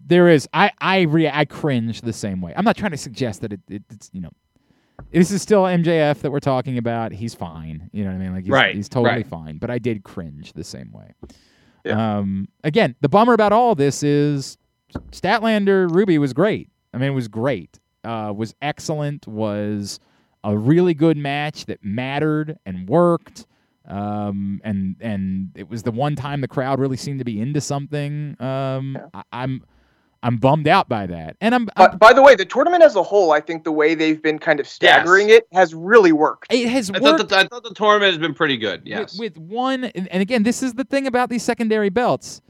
S1: there is I I re, I cringe the same way. I'm not trying to suggest that it, it it's you know this is still MJF that we're talking about. He's fine. You know what I mean? Like he's,
S2: right,
S1: he's totally
S2: right.
S1: fine. But I did cringe the same way.
S3: Yeah.
S1: Um, again, the bummer about all this is Statlander Ruby was great. I mean, it was great. Uh, was excellent. Was a really good match that mattered and worked. Um, and and it was the one time the crowd really seemed to be into something. Um,
S3: Yeah.
S1: I, I'm I'm bummed out by that. And I'm,
S3: But uh, by the way, the tournament as a whole, I think the way they've been kind of staggering it has really worked.
S1: it has
S2: I
S1: worked.
S2: thought, the, I thought the tournament has been pretty good.
S1: with-
S2: Yes.
S1: With, one, and, and again, this is the thing about these secondary belts.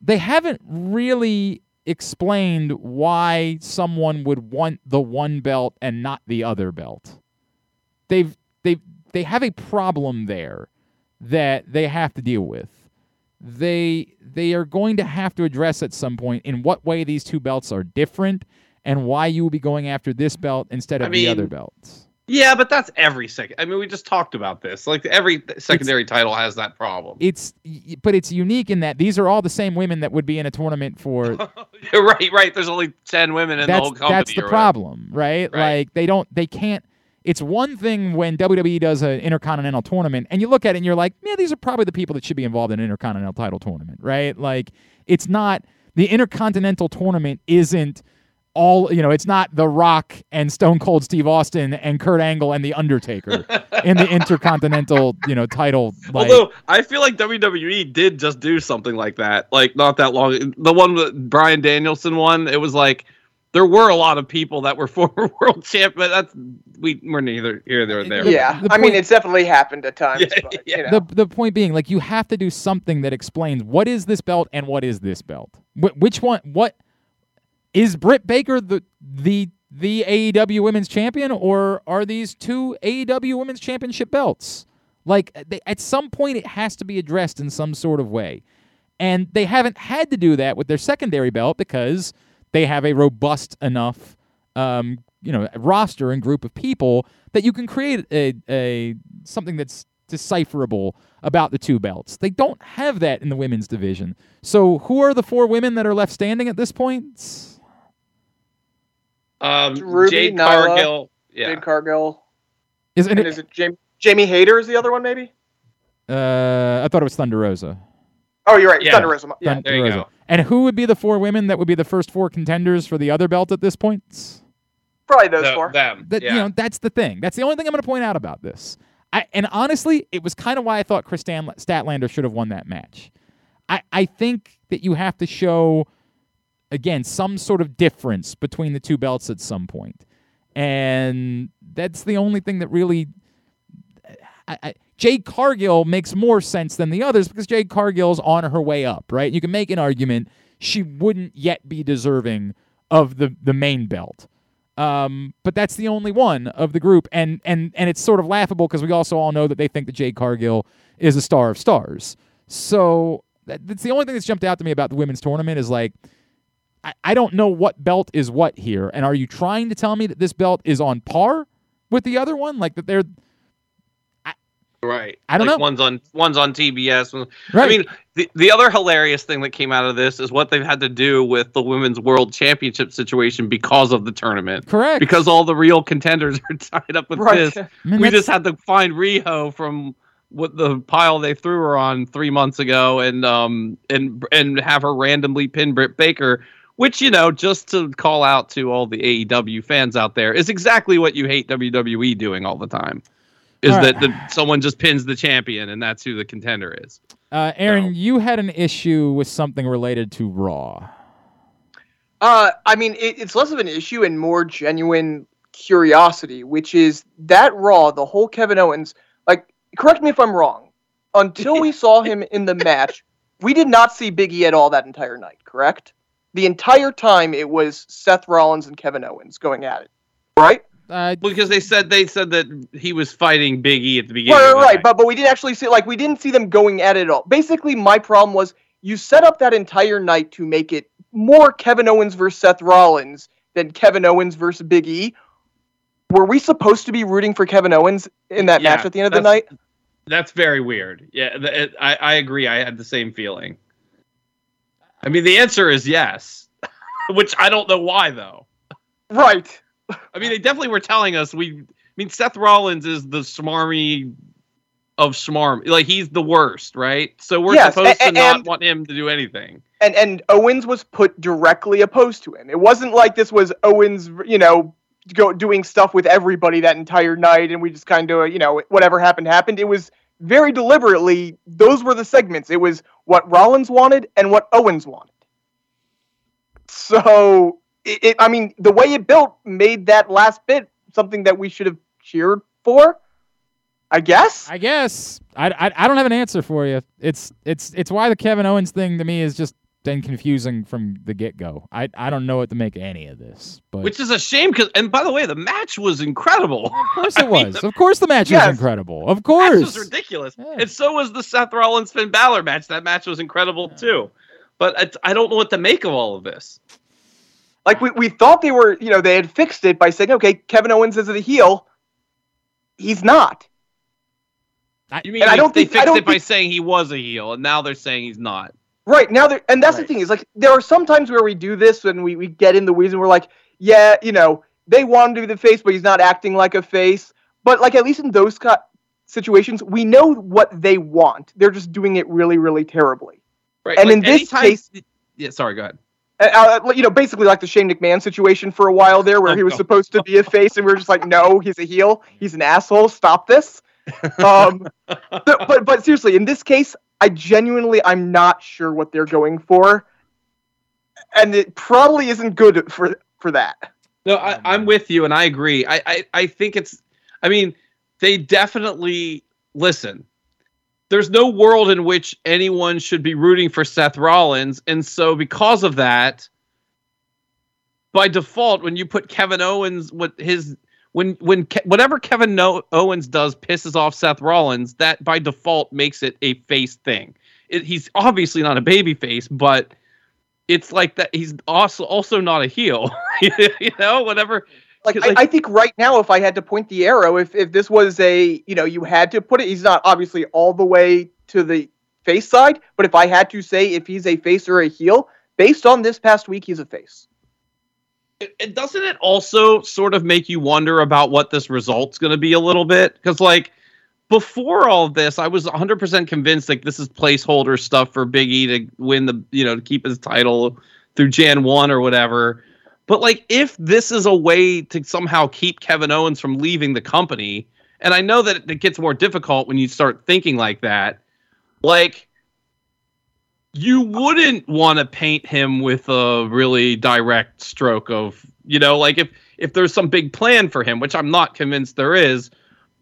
S1: They haven't really explained why someone would want the one belt and not the other belt. They've they they have a problem there that they have to deal with. They they are going to have to address at some point in what way these two belts are different and why you will be going after this belt instead of
S2: I
S1: the other belts.
S2: Yeah, but that's every second. I mean, we just talked about this. Like every secondary title has that problem.
S1: It's but it's unique in that these are all the same women that would be in a tournament for [LAUGHS]
S2: right, right. There's only ten women in the
S1: that's
S2: whole company.
S1: that's the problem, right?
S2: Right.
S1: Like they don't they can't it's one thing when WWE does an intercontinental tournament and you look at it and you're like, yeah, these are probably the people that should be involved in an intercontinental title tournament, right? Like it's not the intercontinental tournament isn't all you know, it's not The Rock and Stone Cold Steve Austin and Kurt Angle and The Undertaker in the [LAUGHS] intercontinental, you know, title. Like,
S2: Although I feel like WWE did just do something like that, like not that long. The one that Bryan Danielson won, it was like there were a lot of people that were [LAUGHS] former world champ, but that's we we're neither here nor there.
S3: Yeah,
S1: the
S3: I mean,
S1: point-
S3: it's definitely happened at times.
S2: Yeah,
S3: but,
S2: yeah.
S3: You know.
S1: the the point being like you have to do something that explains what is this belt and what is this belt Wh- which one what is Britt Baker the the the AEW Women's Champion or are these two AEW Women's Championship belts like uh, they, at some point it has to be addressed in some sort of way and they haven't had to do that with their secondary belt because they have a robust enough um, you know roster and group of people that you can create a, a something that's decipherable about the two belts. They don't have that in the women's division. So who are the four women that are left standing at this point?
S2: Um,
S3: Ruby,
S2: Jade
S3: Nyla,
S2: Cargill. Yeah.
S3: Jade Cargill.
S1: Is, and
S3: And is it Jamie, Jamie Hayter is the other one, maybe?
S1: uh, I thought it was Thunder Rosa.
S3: Oh, you're right.
S2: Yeah.
S3: Thunder Rosa. Yeah.
S1: Thunder
S2: there you
S1: Rosa.
S2: go.
S1: And who would be the four women that would be the first four contenders for the other belt at this point?
S3: Probably those
S2: The-
S3: four.
S2: them.
S1: That
S2: yeah.
S1: you know, that's the thing. That's the only thing I'm going to point out about this. I, and honestly, it was kind of why I thought Kris Stan- Statlander should have won that match. I, I think that you have to show again some sort of difference between the two belts at some point, and that's the only thing that really. I, I, Jade Cargill makes more sense than the others because Jade Cargill's on her way up, right? You can make an argument she wouldn't yet be deserving of the the main belt. Um, but that's the only one of the group, and and and it's sort of laughable because we also all know that they think that Jade Cargill is a star of stars. So that, that's the only thing that's jumped out to me about the women's tournament is like, I, I don't know what belt is what here, and are you trying to tell me that this belt is on par with the other one, like that they're
S2: Right.
S1: I don't
S2: like
S1: know.
S2: One's on one's on TBS. one-
S1: right?
S2: I mean, the the other hilarious thing that came out of this is what they've had to do with the women's world championship situation because of the tournament.
S1: correct
S2: Because all the real contenders [LAUGHS] are tied up with
S3: Right.
S2: this.
S1: I mean,
S2: we
S1: that's-
S2: just had to find Riho from what the pile they threw her on three months ago, and um and and have her randomly pin Britt Baker, which you know just to call out to all the AEW fans out there is exactly what you hate WWE doing all the time. Is
S1: All right.
S2: that the, someone just pins the champion and that's who the contender is?
S1: uh, Aaron,
S2: so-
S1: you had an issue with something related to Raw.
S3: Uh, I mean, it, it's less of an issue and more genuine curiosity, which is that Raw, the whole Kevin Owens. Like, correct me if I'm wrong. Until we saw [LAUGHS] him in the match, we did not see Big E at all that entire night. Correct? The entire time it was Seth Rollins and Kevin Owens going at it. Right?
S1: Uh,
S2: Because they said they said that he was fighting Big E at the beginning.
S3: Right, right, right. But but we didn't actually see like we didn't see them going at it at all. Basically, my problem was you set up that entire night to make it more Kevin Owens versus Seth Rollins than Kevin Owens versus Big E. Were we supposed to be rooting for Kevin Owens in that
S2: Yeah,
S3: match at the end of the night?
S2: That's very weird. Yeah, th- it, I, I agree. I had the same feeling. I mean, the answer is yes, [LAUGHS] which I don't know why though.
S3: Right.
S2: I mean, they definitely were telling us. We, I mean, Seth Rollins is the smarmy of smarm. Like he's the worst, right? So we're
S3: Yes,
S2: supposed
S3: a-
S2: to not
S3: and-
S2: want him to do anything.
S3: And and Owens was put directly opposed to him. It wasn't like this was Owens, you know, go doing stuff with everybody that entire night and we just kind of, you know, whatever happened happened. It was very deliberately those were the segments. It was what Rollins wanted and what Owens wanted. So it, it I mean, the way it built made that last bit something that we should have cheered for. I guess.
S1: I guess I, I, I don't have an answer for you. It's it's it's why the Kevin Owens thing to me is just been confusing from the get go. I I don't know what to make of any of this. But
S2: Which is a shame because, and by the way, the match was incredible.
S1: of course [LAUGHS]
S2: I
S1: it
S2: mean,
S1: was. Of course the match
S3: Yes.
S1: was incredible. Of
S2: match
S1: course.
S2: was ridiculous,
S1: Yeah.
S2: and so was the Seth Rollins Finn Balor match. That match was incredible too. But it's, I don't know what to make of all of this.
S3: Like we, we thought they were, you know, they had fixed it by saying, okay, Kevin Owens is the heel. he's not.
S2: You mean
S3: And I don't
S2: they
S3: think- I
S2: fixed
S3: don't
S2: it by saying he was a heel, and now they're saying he's not.
S3: Right now, there, and that's
S1: Right.
S3: the thing is like there are some times where we do this and we, we get in the weeds and we're like, yeah, you know, they want him to be the face, but he's not acting like a face. But like at least in those co- situations, we know what they want. They're just doing it really, really terribly.
S2: Right.
S3: And
S2: like,
S3: in this
S2: anytime-
S3: case-
S2: yeah. Sorry, go ahead.
S3: Uh, uh, you know, basically like the Shane McMahon situation for a while there, where
S2: Oh,
S3: he was supposed to be a face, and we were just like, no, he's a heel, he's an asshole. Stop this. [LAUGHS] Um, but, but but seriously, in this case, I genuinely I'm not sure what they're going for, and it probably isn't good for for that.
S2: No, I, I'm with you, and I agree. I, I, I think it's. I mean, they definitely listen. There's no world in which anyone should be rooting for Seth Rollins, and so because of that, by default, when you put Kevin Owens, what his when when Ke- whatever Kevin no- Owens does pisses off Seth Rollins, that by default makes it a face thing. It, he's obviously not a baby face, but it's like that. He's also also not a heel. [LAUGHS] you know, whatever.
S3: Like,
S2: Like-
S3: I, I think right now, if I had to point the arrow, if if this was a you know you had to put it, he's not obviously all the way to the face side, but if I had to say if he's a face or a heel, based on this past week, he's a face.
S2: it, it- doesn't it also sort of make you wonder about what this result's going to be a little bit because like before all of this i was 100% convinced like this is placeholder stuff for big e to win the you know to keep his title through jan 1 or whatever but like if this is a way to somehow keep kevin owens from leaving the company and i know that it gets more difficult when you start thinking like that like you wouldn't want to paint him with a really direct stroke of you know like if if there's some big plan for him which i'm not convinced there is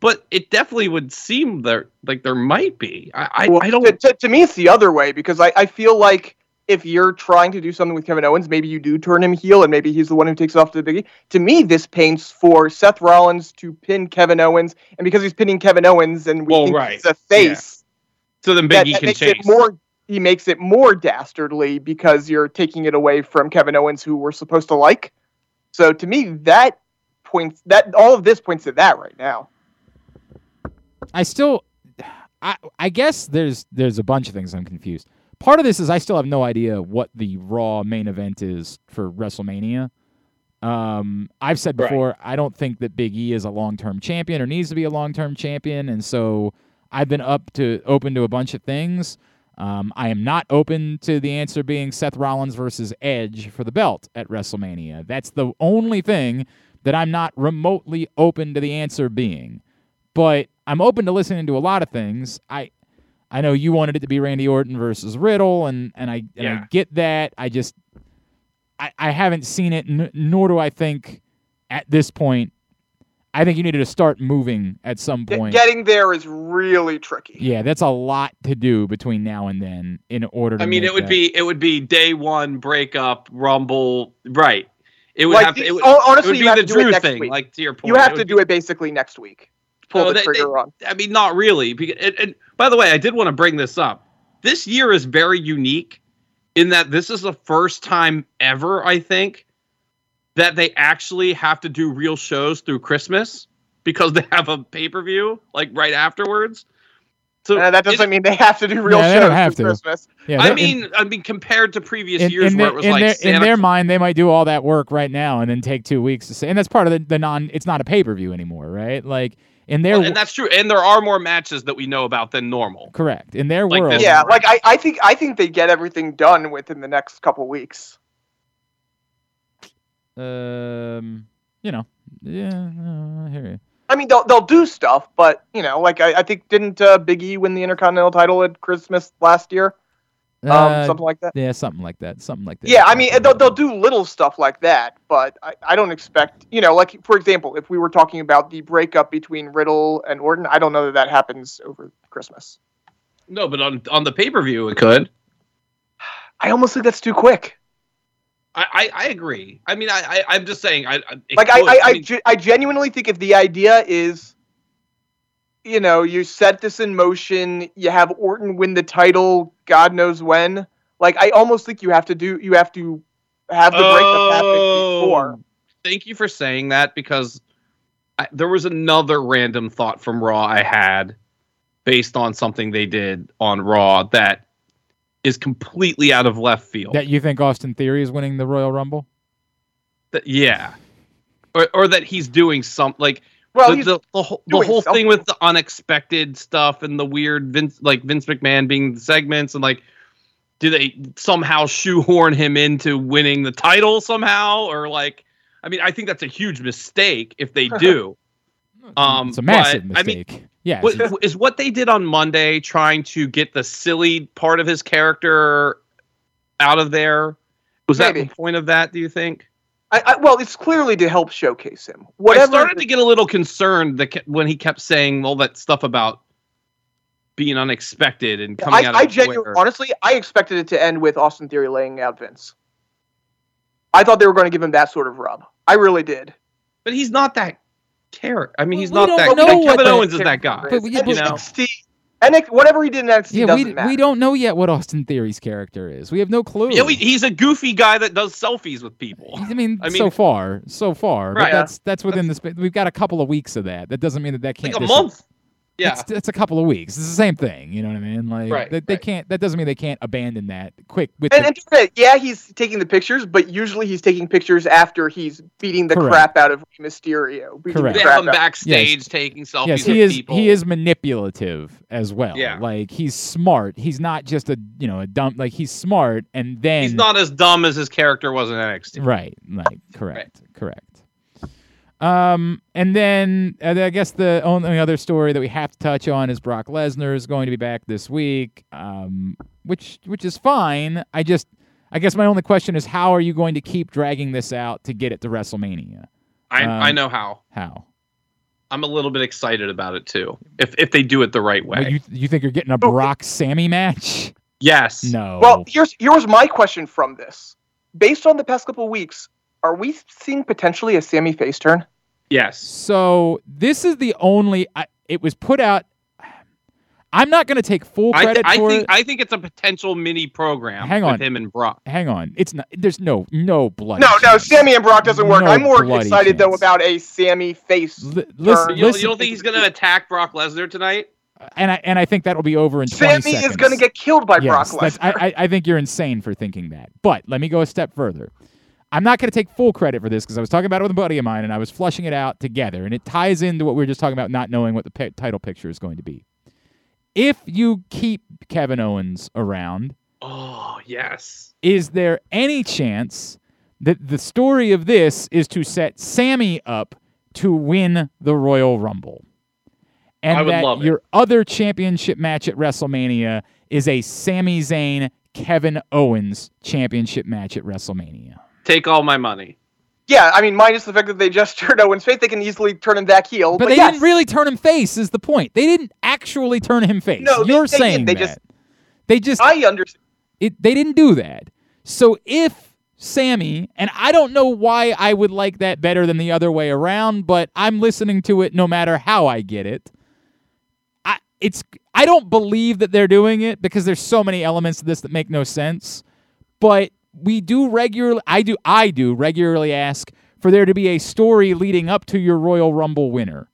S2: but it definitely would seem there like there might be. I i,
S3: Well,
S2: I don't
S3: To, to, to me, it's the other way because I, I feel like if you're trying to do something with Kevin Owens, maybe you do turn him heel, and maybe he's the one who takes it off to the biggie. To me, this paints for Seth Rollins to pin Kevin Owens, and because he's pinning Kevin Owens, and we
S2: Well,
S3: think
S2: right.
S3: he's a face,
S2: so then
S3: that,
S2: e
S3: that
S2: can
S3: makes
S2: chase
S3: it more. He makes it more dastardly because you're taking it away from Kevin Owens, who we're supposed to like. So to me, that points that all of this points to that right now.
S1: I still, I I guess there's there's a bunch of things I'm confused. Part of this is I still have no idea what the Raw main event is for WrestleMania. Um, I've said
S2: Right.
S1: before I don't think that Big E is a long term champion or needs to be a long term champion, and so I've been up to open to a bunch of things. Um, I am not open to the answer being Seth Rollins versus Edge for the belt at WrestleMania. That's the only thing that I'm not remotely open to the answer being. But I'm open to listening to a lot of things. I I know you wanted it to be Randy Orton versus Riddle, and and I and I get that. I just I, I haven't seen it, n- nor do I think at this point. I think you needed to start moving at some point.
S3: Getting there is really tricky.
S1: Yeah, that's a lot to do between now and then in order to.
S2: i mean
S1: make
S2: it would
S1: that.
S2: be it would be day one breakup rumble right it would
S3: Like,
S2: have to, it would,
S3: hon-
S2: it
S3: honestly,
S2: would be the
S3: to
S2: drew thing
S3: week.
S2: like to your point
S3: You have to
S2: would
S3: do it basically next week. Pull
S2: Oh,
S3: the
S2: they-
S3: trigger
S2: they-
S3: on.
S2: I mean, not really. Because, and, and by the way, I did want to bring this up. This year is very unique in that this is the first time ever, I think, that they actually have to do real shows through Christmas because they have a pay per view like right afterwards. So
S3: Uh, that doesn't
S2: it-
S3: mean they have to do real
S1: Yeah,
S3: shows
S1: don't have to.
S3: Christmas.
S1: Yeah,
S2: I
S1: they-
S2: mean, I mean, compared to previous
S1: in,
S2: years
S1: in
S2: where
S1: their,
S2: it was
S1: in
S2: like
S1: their, in their mind, they might do all that work right now and then take two weeks to say, and that's part of the, the non. It's not a pay per view anymore, right? Like in their
S2: Well, and that's true. And there are more matches that we know about than normal.
S1: correct in their
S2: Like
S1: world.
S2: this-
S3: Yeah, like I, I think I think they get everything done within the next couple weeks.
S1: Um, you know, yeah, uh, I hear you.
S3: I mean, they'll they'll do stuff, but you know, like I, I think didn't uh, Big E win the Intercontinental title at Christmas last year? Um,
S1: Uh,
S3: something like that.
S1: yeah, something like that. Something like that.
S3: Yeah, I mean, they'll they'll do little stuff like that, but I, I don't expect you know, like for example, if we were talking about the breakup between Riddle and Orton, I don't know that that happens over Christmas.
S2: No, but on on the pay per view, it could. [SIGHS]
S3: I almost think that's too quick.
S2: I, I, I agree. I mean, I, I I'm just saying. I, I
S3: like I. I, I,
S2: mean,
S3: ge- I genuinely think if the idea is you know you set this in motion you have orton win the title god knows when like i almost think you have to do you have to have the breakup happen oh. before
S2: Oh, Thank you for saying that because I, there was another random thought from Raw I had based on something they did on Raw that is completely out of left field.
S1: That you think Austin Theory is winning the Royal Rumble?
S2: That- yeah, or or that he's doing some like
S3: Well,
S2: the, the, the whole, the whole thing with the unexpected stuff and the weird Vince like Vince McMahon being the segments and like do they somehow shoehorn him into winning the title somehow or like I mean I think that's a huge mistake if they do. [LAUGHS] Um,
S1: it's a massive
S2: but, I mean,
S1: mistake. yes.
S2: what, is what they did on Monday trying to get the silly part of his character out of there? Was that the point of that? Do you think?
S3: I, I, well, it's clearly to help showcase him.
S2: I
S3: Whatever.
S2: started to get a little concerned that ke- when he kept saying all that stuff about being unexpected and coming
S3: I,
S2: out
S3: I
S2: of
S3: genuinely,
S2: nowhere.
S3: honestly, I expected it to end with Austin Theory laying out Vince. I thought they were going to give him that sort of rub. I really did.
S2: But he's not that character. I mean, he's
S1: We
S2: not
S1: don't
S2: that.
S1: know
S2: Kevin Owens is that guy.
S1: But we-
S3: And
S1: but-
S3: NXT, NXT, whatever he did in NXT
S1: yeah,
S3: doesn't
S1: we,
S3: matter.
S1: we don't know yet what Austin Theory's character is. We have no clue.
S2: Yeah, we, he's a goofy guy that does selfies with people.
S1: I mean,
S2: I mean so
S1: far, so far. But
S2: Right,
S1: that's that's within the spa- We've got a couple of weeks of that. That doesn't mean that that can't.
S2: Like a
S1: dis-
S2: month. Yeah.
S1: It's, it's a couple of weeks. It's the same thing. You know what I mean? Like
S2: Right,
S1: they, they
S2: right.
S1: can't. That doesn't mean they can't abandon that quick. With
S3: And,
S1: the,
S3: and yeah, he's taking the pictures, but usually he's taking pictures after he's beating the
S1: Correct.
S3: crap out of Rey Mysterio. beating the
S1: Correct.
S3: Crap
S2: have him
S3: out-
S2: backstage taking selfies
S1: yes,
S2: with
S1: he is.
S2: people.
S1: He is manipulative as well.
S2: Yeah.
S1: Like he's smart. He's not just a you know a dumb. Like he's smart, and then
S2: He's not as dumb as his character was in NXT.
S1: Right. Like correct. Correct. Um, and then uh, I guess the only other story that we have to touch on is Brock Lesnar is going to be back this week. Um, which which is fine. I just I guess my only question is how are you going to keep dragging this out to get it to WrestleMania?
S2: I
S1: Um,
S2: I know how.
S1: How?
S2: I'm a little bit excited about it too. If if they do it the right way.
S1: You you think you're getting a Brock Sami match?
S2: yes.
S1: No.
S3: Well, here's here's my question from this. Based on the past couple of weeks, are we seeing potentially a Sami face turn?
S2: Yes.
S1: So this is the only. I, it was put out. I'm not going to take full
S2: I, th-
S1: credit
S2: I
S1: for
S2: think
S1: it.
S2: I think it's a potential mini program
S1: Hang
S2: with
S1: on.
S2: him and Brock.
S1: Hang on, it's not. There's no no blood.
S3: No, no, Sami and Brock doesn't work.
S1: No
S3: I'm more
S1: bloody
S3: excited though about a Sami face.
S1: Li- listen,
S3: turn.
S2: You don't,
S1: listen,
S2: you don't think he's going to attack Brock Lesnar tonight?
S1: and I and I think that'll be over in 20
S3: Sami
S1: seconds.
S3: is going to get killed by
S1: yes,
S3: Brock Lesnar.
S1: I, I I think you're insane for thinking that. But let me go a step further. I'm not going to take full credit for this because I was talking about it with a buddy of mine and I was flushing it out together, and it ties into what we were just talking about, not knowing what the pi- title picture is going to be. If you keep Kevin Owens around,
S2: Oh yes.
S1: is there any chance that the story of this is to set Sami up to win the Royal Rumble? And that
S2: love it.
S1: your other championship match at WrestleMania is a Sami Zayn Kevin Owens championship match at WrestleMania.
S2: Take all my money.
S3: yeah, I mean, minus the fact that they just [LAUGHS] turned Owens face, they can easily turn him back heel.
S1: But,
S3: But,
S1: they
S3: yes,
S1: didn't really turn him face is the point. They didn't actually turn him face.
S3: No,
S1: You're
S3: they did.
S1: saying
S3: They
S1: that.
S3: just-
S1: they just
S3: I understand.
S1: it they didn't do that. So if Sami, and I don't know why I would like that better than the other way around, but I'm listening to it no matter how I get it. I it's I don't believe that they're doing it because there's so many elements to this that make no sense. But we do regularly I do I do regularly ask for there to be a story leading up to your Royal Rumble winner.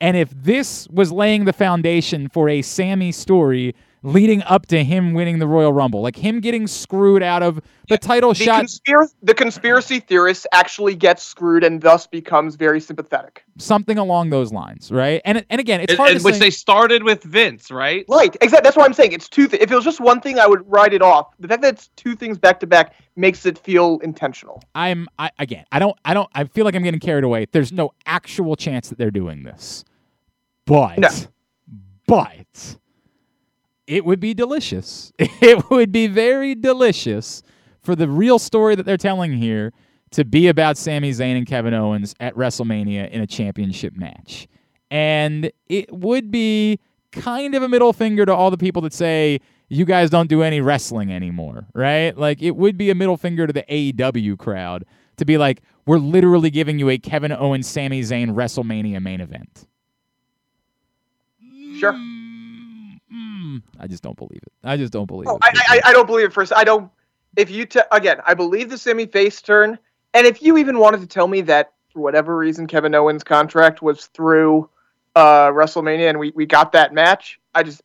S1: And if this was laying the foundation for a Sami story leading up to him winning the Royal Rumble, like him getting screwed out of the title
S3: The,
S1: shot,
S3: conspir- the conspiracy theorist actually gets screwed and thus becomes very sympathetic.
S1: something along those lines, right? And and again, it's
S2: And-
S1: hard
S2: and
S1: to
S2: which
S1: say.
S2: they started with Vince, right?
S3: Right, exactly. That's what I'm saying. It's two. Th- if it was just one thing, I would write it off. The fact that it's two things back to back makes it feel intentional.
S1: I'm I, again, I don't, I don't, I feel like I'm getting carried away. There's mm-hmm. no actual chance that they're doing this, but,
S3: No.
S1: but it would be delicious. [LAUGHS] It would be very delicious for the real story that they're telling here to be about Sami Zayn and Kevin Owens at WrestleMania in a championship match, and it would be kind of a middle finger to all the people that say you guys don't do any wrestling anymore, right? Like it would be a middle finger to the AEW crowd to be like, we're literally giving you a Kevin Owens, Sami Zayn WrestleMania main event.
S3: Sure.
S1: Mm. I just don't believe it. I just don't believe
S3: Oh,
S1: it.
S3: I, I, I don't believe it first. I don't. If you t- again, I believe the Sami face turn, and if you even wanted to tell me that for whatever reason Kevin Owens' contract was through uh, WrestleMania, and we we got that match. I just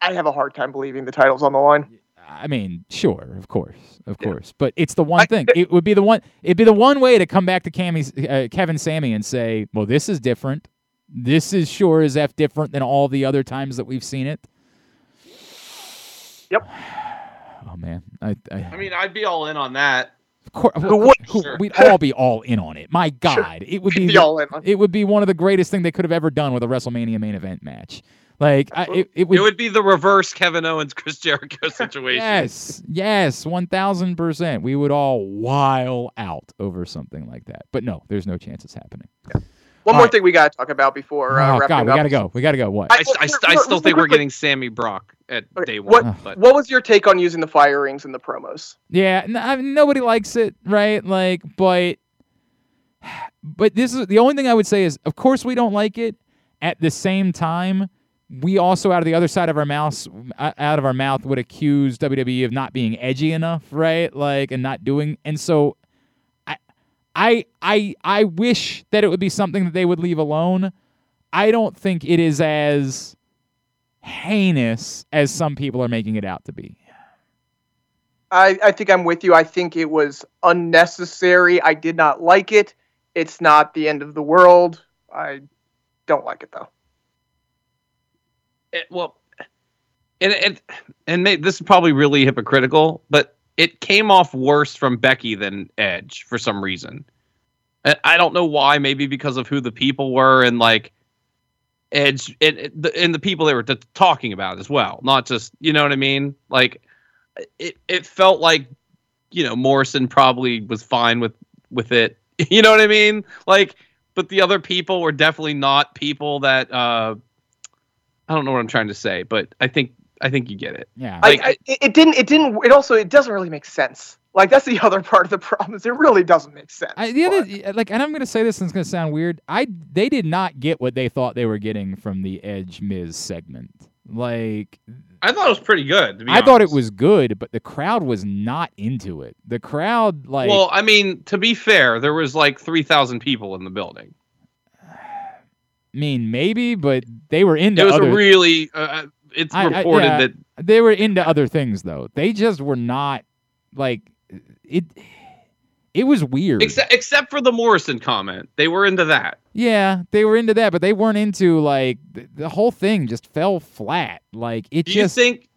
S3: I have a hard time believing the title's on the line.
S1: I mean, sure, of course, of yeah. course, but it's the one I, thing. It would be the one. It'd be the one way to come back to Cammy's, uh, Kevin Sami and say, "Well, this is different. This is sure as f different than all the other times that we've seen it."
S3: Yep.
S1: Oh man, I, I,
S2: I mean, I'd be all in on that.
S1: Of course, who, who, sure. we'd [LAUGHS] all be all in on it. My God, sure. it would be,
S3: be all in.
S1: it would be one of the greatest thing they could have ever done with a WrestleMania main event match. Like I, it, it would,
S2: it would be the reverse Kevin Owens Chris Jericho [LAUGHS] situation.
S1: yes, yes, one thousand percent. We would all while out over something like that. But no, there's no chance it's happening.
S3: Yeah. One All more right. thing we got to talk about before. Uh,
S1: oh God, we gotta go. We gotta go. What?
S2: I, I, I, I still think we're getting Sami Brock at okay. day one.
S3: What, but. what was your take on using the fire rings in the promos?
S1: Yeah, I mean, nobody likes it, right? Like, but but this is the only thing I would say is, of course, we don't like it. At the same time, we also out of the other side of our mouth, uh, out of our mouth, would accuse WWE of not being edgy enough, right? Like, and not doing, and so I I I wish that it would be something that they would leave alone. I don't think it is as heinous as some people are making it out to be.
S3: I, I think I'm with you. I think it was unnecessary. I did not like it. It's not the end of the world. I don't like it though.
S2: It, well, and and and this is probably really hypocritical, but it came off worse from Becky than Edge for some reason. I don't know why. Maybe because of who the people were and like Edge and, and the people they were t- talking about as well. Not just you know what I mean. Like it it felt like you know Morrison probably was fine with with it. [LAUGHS] You know what I mean? Like, but the other people were definitely not people that. uh I don't know what I'm trying to say, but I think I think you get it.
S1: Yeah.
S3: Like I, I, it didn't. It didn't. It also. It doesn't really make sense. Like that's the [LAUGHS] other part of the problem. Is it really doesn't make sense.
S1: I, the other, like, and I'm gonna say this, and it's gonna sound weird. I they did not get what they thought they were getting from the Edge Miz segment. Like,
S2: I thought it was pretty good. I
S1: honest. thought it was good, but the crowd was not into it. The crowd, like,
S2: well, I mean, to be fair, there was like three thousand people in the building. [SIGHS]
S1: I mean, maybe, but they were into.
S2: It was
S1: other...
S2: a really. Uh, it's reported I, yeah, that
S1: they were into other things though. They just were not like it. It was weird.
S2: Except, except for the Morrison comment, they were into that.
S1: Yeah, they were into that, but they weren't into like the, the whole thing. Just fell flat. Like it
S2: do
S1: just.
S2: You think?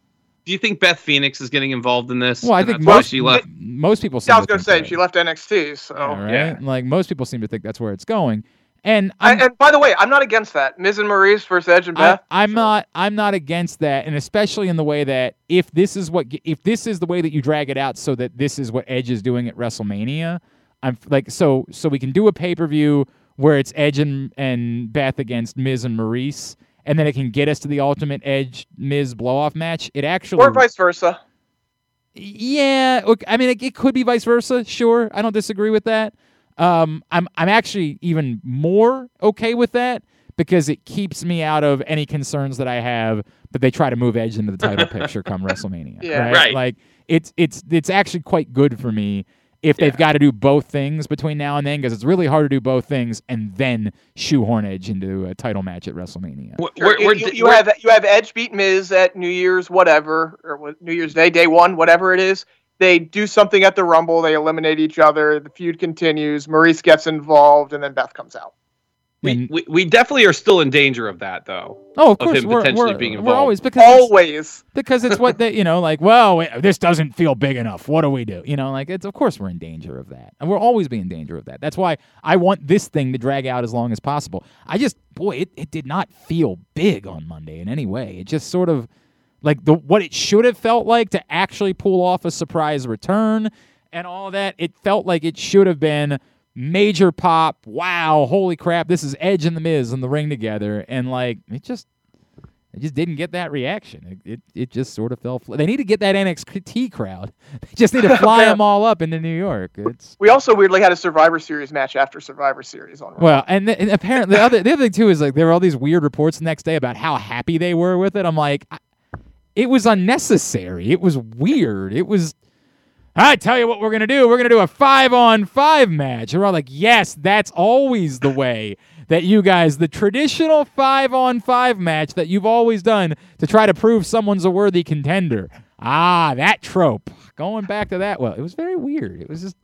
S2: Do you think Beth Phoenix is getting involved in this?
S1: Well, I think most she left. Most people.
S3: Seem yeah, I was going to say she left NXT. So
S1: right? yeah, like most people seem to think that's where it's going. And,
S3: and by the way, I'm not against that. Miz and Maryse versus Edge and Beth.
S1: I, am not. I'm not against that, and especially in the way that if this is what if this is the way that you drag it out, so that this is what Edge is doing at WrestleMania. I'm like so so we can do a pay per view where it's Edge and, and Beth against Miz and Maryse, and then it can get us to the Ultimate Edge Miz blow off match. It actually
S3: or vice versa.
S1: Yeah, I mean, it, it could be vice versa. Sure, I don't disagree with that. Um, I'm I'm actually even more okay with that because it keeps me out of any concerns that I have that they try to move Edge into the title [LAUGHS] picture come WrestleMania.
S3: Yeah,
S1: right?
S2: right.
S1: Like it's it's it's actually quite good for me if they've got to do both things between now and then because it's really hard to do both things and then shoehorn Edge into a title match at WrestleMania.
S3: We're, we're, you, you have you have Edge beat Miz at New Year's whatever or New Year's Day, day one, whatever it is they do something at the Rumble, they eliminate each other, the feud continues, Maryse gets involved, and then Beth comes out.
S2: We, we, we definitely are still in danger of that though.
S1: Oh, of, of course,
S2: we're,
S1: potentially
S2: we're, being
S1: involved. We're always
S3: because always
S1: it's, [LAUGHS] because it's what they you know like. Well, this doesn't feel big enough. What do we do? You know, like it's of course we're in danger of that, and we're always be in danger of that. That's why I want this thing to drag out as long as possible. I just boy, it, it did not feel big on Monday in any way. It just sort of like the what it should have felt like to actually pull off a surprise return and all that. It felt like it should have been major pop. Wow, holy crap! This is Edge and the Miz in the ring together, and like it just. It just didn't get that reaction. It, it, it just sort of fell. Fl- they need to get that NXT crowd. [LAUGHS] They just need to fly [LAUGHS] them all up into New York. It's
S3: we also weirdly had a Survivor Series match after Survivor Series on.
S1: Well, and, th- and apparently the other the other thing too is like there were all these weird reports the next day about how happy they were with it. I'm like, I, it was unnecessary. It was weird. It was I tell you what we're gonna do. We're gonna do a five on five match. And we're all like, yes, that's always the way that you guys, the traditional five on five match that you've always done to try to prove someone's a worthy contender. Ah, that trope. Going back to that, well, it was very weird. It was just,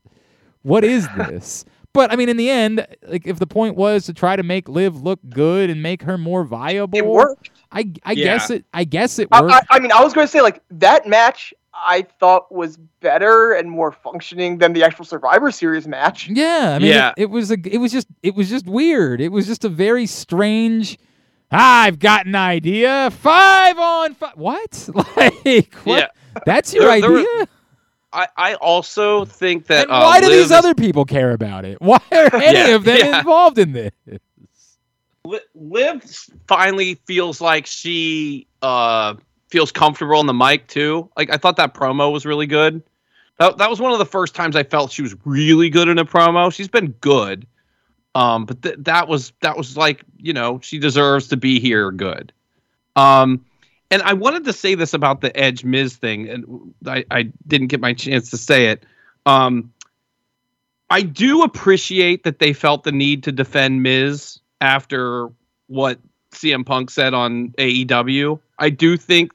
S1: what is [LAUGHS] this? But I mean, in the end, like if the point was to try to make Liv look good and make her more viable,
S3: It worked.
S1: I I
S2: Yeah.
S1: guess it. I guess it
S3: I,
S1: worked.
S3: I, I mean, I was going to say like that match. I thought was better and more functioning than the actual Survivor Series match.
S1: Yeah, I mean,
S2: Yeah.
S1: It, it was a, it was just, it was just weird. It was just a very strange. I've got an idea. Five on five. What? [LAUGHS] Like what?
S2: Yeah.
S1: That's your
S2: There- there were-
S1: idea.
S2: I, I also think that uh,
S1: why do these
S2: is-
S1: other people care about it? [LAUGHS] Why are any
S2: Yeah,
S1: of them
S2: yeah.
S1: involved in this?
S2: Li- Liv finally feels like she uh feels comfortable on the mic too. Like I thought that promo was really good. That, that was one of the first times I felt she was really good in a promo. She's been good. Um but th- that was that was like, you know, she deserves to be here good. Um and I wanted to say this about the Edge Miz thing and I I didn't get my chance to say it. Um I do appreciate that they felt the need to defend Miz after what CM Punk said on AEW. I do think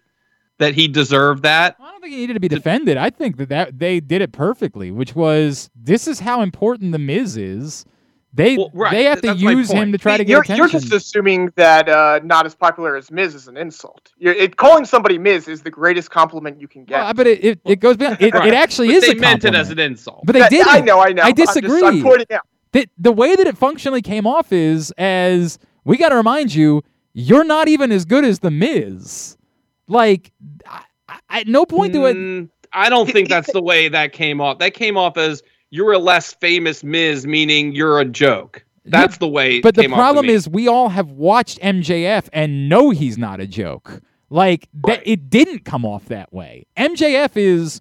S2: that he deserved that.
S1: I don't think he needed to be defended. I think that, that they did it perfectly, which was this is how important the Miz is. They
S2: Well, right,
S1: they have to
S2: that's
S1: use him to try to get
S3: you're,
S1: attention.
S3: you're just assuming that uh, not as popular as Miz is an insult. You're, it, calling somebody Miz is the greatest compliment you can get.
S1: Well, but it, it, it goes beyond. It,
S2: Right.
S1: it actually
S2: But
S1: is
S2: they
S1: a
S2: meant it as an insult.
S1: But they did.
S3: I know, I know.
S1: I
S3: I'm just-
S1: disagree.
S3: I'm pointing out.
S1: The, the way that it functionally came off is as we got to remind you, you're not even as good as the Miz. Like, I, I, at no point do it.
S2: Mm, I don't think that's the way that came off. That came off as you're a less famous Miz, meaning you're a joke. That's the way. it
S1: But the
S2: came off to
S1: problem is, we all have watched MJF and know he's not a joke. Like that, it didn't come off that way. MJF is.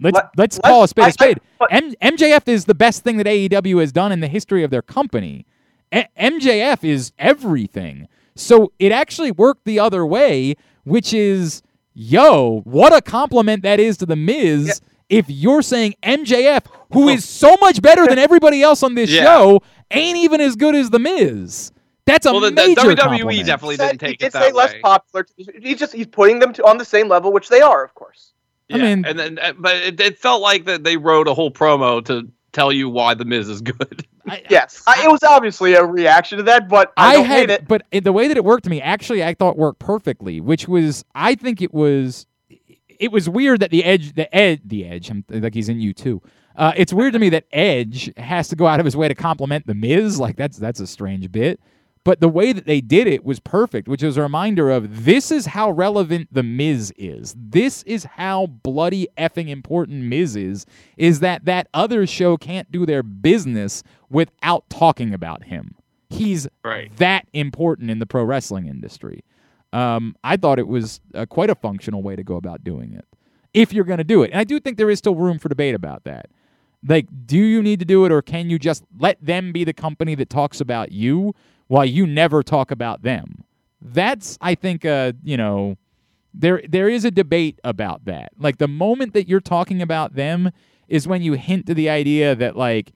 S1: Let's
S3: Let-
S1: let's
S3: let's-
S1: call a spade
S3: I-
S1: a spade.
S3: I- but-
S1: M- MJF is the best thing that AEW has done in the history of their company. A- MJF is everything. So it actually worked the other way, which is, yo, what a compliment that is to the Miz.
S3: Yeah.
S1: If you're saying MJF, who oh. is so much better than everybody else on this [LAUGHS]
S2: Yeah.
S1: show, ain't even as good as the Miz. That's a
S2: well, the, the
S1: major
S2: WWE
S1: compliment.
S2: definitely
S3: Said-
S2: didn't take
S3: he
S2: it that
S3: say less popular. He's just he's putting them to, on the same level, which they are, of course.
S1: I
S2: Yeah,
S1: mean-
S2: and then, uh, but it, it felt like that they wrote a whole promo to tell you why the Miz is good. [LAUGHS]
S1: I,
S3: Yes, I, it was obviously a reaction to that, but I,
S1: I
S3: don't
S1: had,
S3: hate it.
S1: but the way that it worked to me, actually, I thought worked perfectly. Which was, I think it was, it was weird that the edge, the edge, the edge. I'm like he's in you too. Uh, it's weird to me that Edge has to go out of his way to compliment the Miz. Like that's that's a strange bit. But the way that they did it was perfect, which was a reminder of this is how relevant the Miz is. This is how bloody effing important Miz is. Is that that other show can't do their business without talking about him. He's
S2: Right.
S1: that important in the pro wrestling industry. Um, I thought it was uh, quite a functional way to go about doing it. If you're going to do it, and I do think there is still room for debate about that. Like, do you need to do it, or can you just let them be the company that talks about you while you never talk about them? That's, I think, uh, you know, there there is a debate about that. Like the moment that you're talking about them is when you hint to the idea that like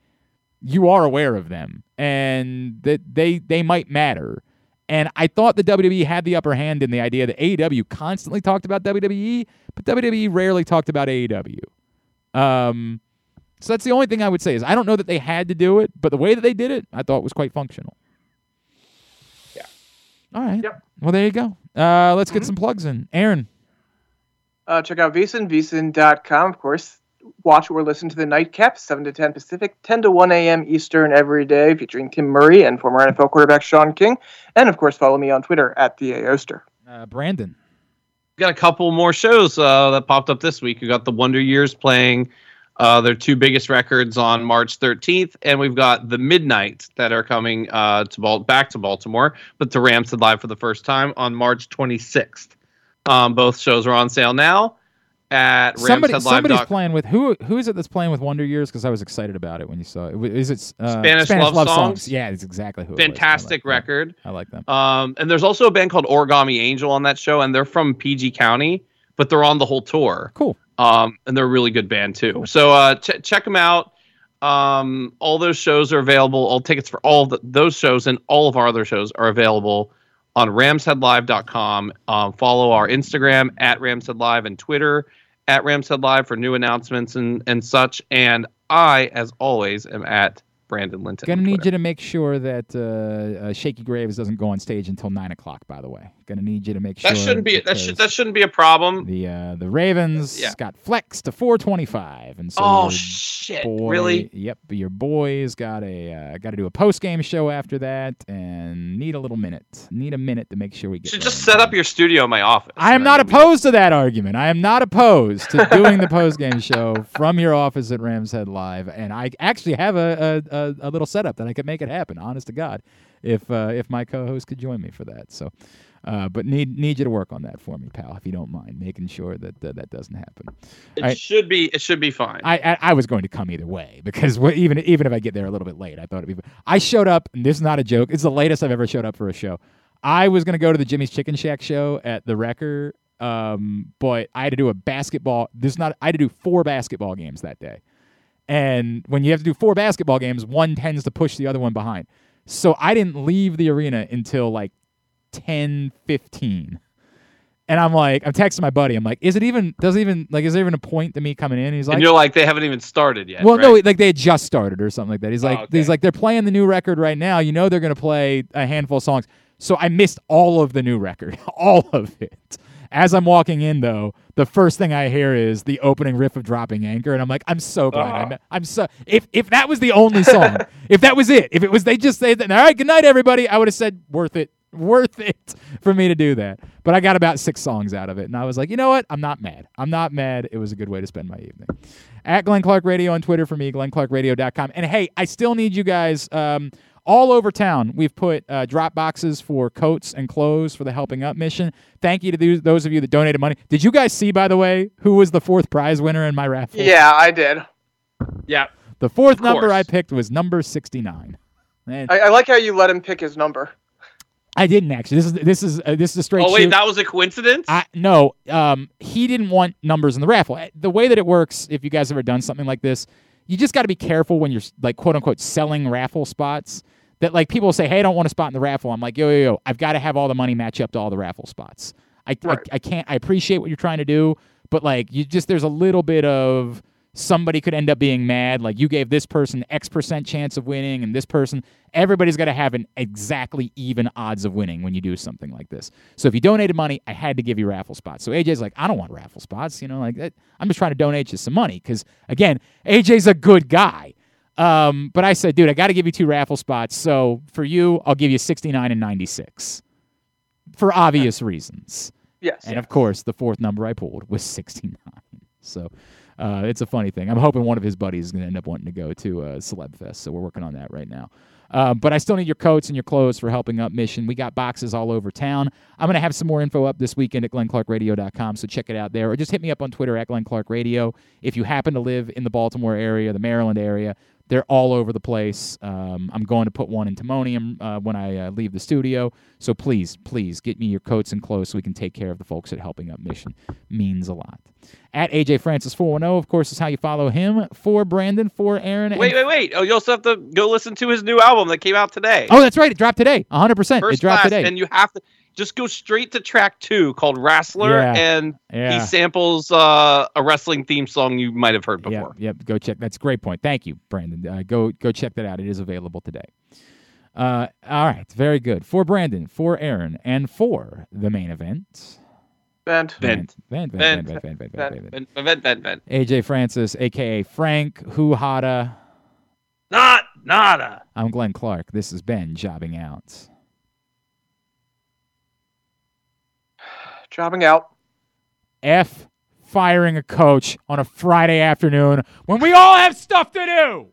S1: you are aware of them and that they they might matter. And I thought the WWE had the upper hand in the idea that AEW constantly talked about WWE, but WWE rarely talked about AEW. Um, so that's the only thing I would say is I don't know that they had to do it, but the way that they did it, I thought was quite functional.
S3: Yeah.
S1: All right.
S3: Yep.
S1: Well, there you go. Uh, let's get some plugs in. Aaron.
S3: Uh, check out VSiN, VSiN.com, of course. Watch or listen to the Nightcap, 7 to 10 Pacific, 10 to 1 a.m. Eastern every day, featuring Tim Murray and former NFL quarterback Shaun King. And, of course, follow me on Twitter at the Oster.
S1: Uh, Brandon.
S2: We've got a couple more shows uh, that popped up this week. We got the Wonder Years playing uh, their two biggest records on March 13th, and we've got the Midnight that are coming uh, to Bal- back to Baltimore, but to Rams Head Live for the first time on March 26th. Um, both shows are on sale now at
S1: Somebody, somebody's playing with who? Who is it that's playing with Wonder Years? Because I was excited about it when you saw it. Is it uh,
S2: Spanish Love Songs?
S1: Yeah, it's exactly who. it was. I like
S2: Fantastic record.
S1: I like them.
S2: Um, and there's also a band called Origami Angel on that show, and they're from PG County, but they're on the whole tour.
S1: Cool.
S2: Um, and they're a really good band too. So uh, ch- check them out. Um, all those shows are available. All tickets for all the, those shows and all of our other shows are available on ramsheadlive.com. Um, follow our Instagram at ramsheadlive and Twitter at ramsheadlive for new announcements and, and such. And I, as always, am at Brandon Linton.
S1: Gonna need you to make sure that uh, uh, Shakey Graves doesn't go on stage until nine o'clock. By the way, gonna need you to make sure
S2: That shouldn't be that should that shouldn't be a problem.
S1: the uh, the Ravens
S2: Yeah.
S1: got flexed to 425, and so
S2: oh shit!
S1: boy,
S2: Really?
S1: Yep, your boys got a uh, got to do a post game show after that, and need a little minute. Need a minute to make sure we get.
S2: should just set up your studio in my office.
S1: I am not opposed to that argument. I am not opposed to [LAUGHS] doing the post-game show from your office at Rams Head Live, and I actually have a, a, a, a little setup that I could make it happen. Honest to God, if uh, if my co-host could join me for that. So, uh, but need need you to work on that for me, pal, if you don't mind, making sure that uh, that doesn't happen.
S2: It
S1: I-
S2: should be. It should be fine.
S1: I, I I was going to come either way because even even if I get there a little bit late, I thought it'd be. I showed up, and this is not a joke. It's the latest I've ever showed up for a show. I was going to go to the Jimmie's Chicken Shack show at the Recher, um, but I had to do a basketball. This is not. I had to do four basketball games that day, and when you have to do four basketball games, one tends to push the other one behind. So I didn't leave the arena until like ten fifteen. And I'm like, I'm texting my buddy. I'm like, is it even? Does it even like? Is there even a point to me coming in? He's like,
S2: and you're like, they haven't even started yet.
S1: well,
S2: right?
S1: no, like they had just started or something like that. He's
S2: Oh,
S1: like,
S2: okay.
S1: he's like, they're playing the new record right now. You know, they're gonna play a handful of songs. So I missed all of the new record, [LAUGHS] all of it. As I'm walking in, though, the first thing I hear is the opening riff of "Dropping Anchor," and I'm like, I'm so glad.
S2: Ah.
S1: I'm, I'm so. If if that was the only song, [LAUGHS] if that was it, if it was they just say that, all right, good night, everybody, I would have said worth it, worth it for me to do that. But I got about six songs out of it, and I was like, you know what? I'm not mad. I'm not mad. It was a good way to spend my evening at Glenn Clark Radio on Twitter for me, glennclarkradio.com. And hey, I still need you guys um, all over town. We've put uh, drop boxes for coats and clothes for the Helping Up mission. Thank you to those, those of you that donated money. Did you guys see, by the way, who was the fourth prize winner in my raffle?
S3: Yeah, I did.
S2: yeah.
S1: The fourth number. I picked was number 69. And
S3: I, I like how you let him pick his number.
S1: I didn't actually. This is this is uh, this is a straight
S2: Oh wait,
S1: shoot.
S2: that was a coincidence.
S1: I no, um, he didn't want numbers in the raffle. Uh, The way that it works, if you guys ever done something like this, you just got to be careful when you're like quote unquote selling raffle spots. That like people say, hey, I don't want a spot in the raffle. I'm like, yo, yo, yo, I've got to have all the money match up to all the raffle spots. I,
S3: Right.
S1: I I can't. I appreciate what you're trying to do, but like you just there's a little bit of somebody could end up being mad. Like you gave this person X percent chance of winning, and this person, everybody's got to have an exactly even odds of winning when you do something like this. So if you donated money, I had to give you raffle spots. So AJ's like, I don't want raffle spots. You know, like that, I'm just trying to donate you some money because again, AJ's a good guy. Um, but I said, dude, I got to give you two raffle spots. So for you, I'll give you 69 and 96 for obvious reasons.
S3: Yes.
S1: And of course, the fourth number I pulled was 69. So uh, it's a funny thing. I'm hoping one of his buddies is going to end up wanting to go to uh, Celeb Fest. So we're working on that right now. Uh, but I still need your coats and your clothes for helping up mission. We got boxes all over town. I'm going to have some more info up this weekend at glennclarkradio.com, so check it out there. Or just hit me up on Twitter at Glenn Clark Radio. If you happen to live in the Baltimore area, the Maryland area, they're all over the place. Um, I'm going to put one in Timonium uh, when I uh, leave the studio. So please, please get me your coats and clothes so we can take care of the folks at Helping Up Mission. Means a lot. At AJ Francis 410, of course, is how you follow him. For Brandon, for Aaron.
S2: wait, wait, wait. Oh, you also have to go listen to his new album that came out today.
S1: Oh, that's right. It dropped today. 100%.
S2: First
S1: it dropped
S2: class,
S1: today.
S2: and you have to just go straight to track two called Wrestler,
S1: Yeah.
S2: and
S1: yeah.
S2: he samples uh, a wrestling theme song you might have heard before.
S1: Yep, yep. Go check. That's a great point. Thank you, Brandon. Uh, go go check that out. It is available today. Uh, all right, very good. For Brandon, for Aaron, and for the main event. Vent. Vent. Vent, vent,
S3: Vent.
S1: vent, vent,
S2: vent, vent, Vent. vent.
S1: AJ Francis, aka Frank Huhada.
S2: Not nada.
S1: I'm Glenn Clark. This has been Jobbing Out.
S3: Jobbing out.
S1: F firing a coach on a Friday afternoon when we all have stuff to do.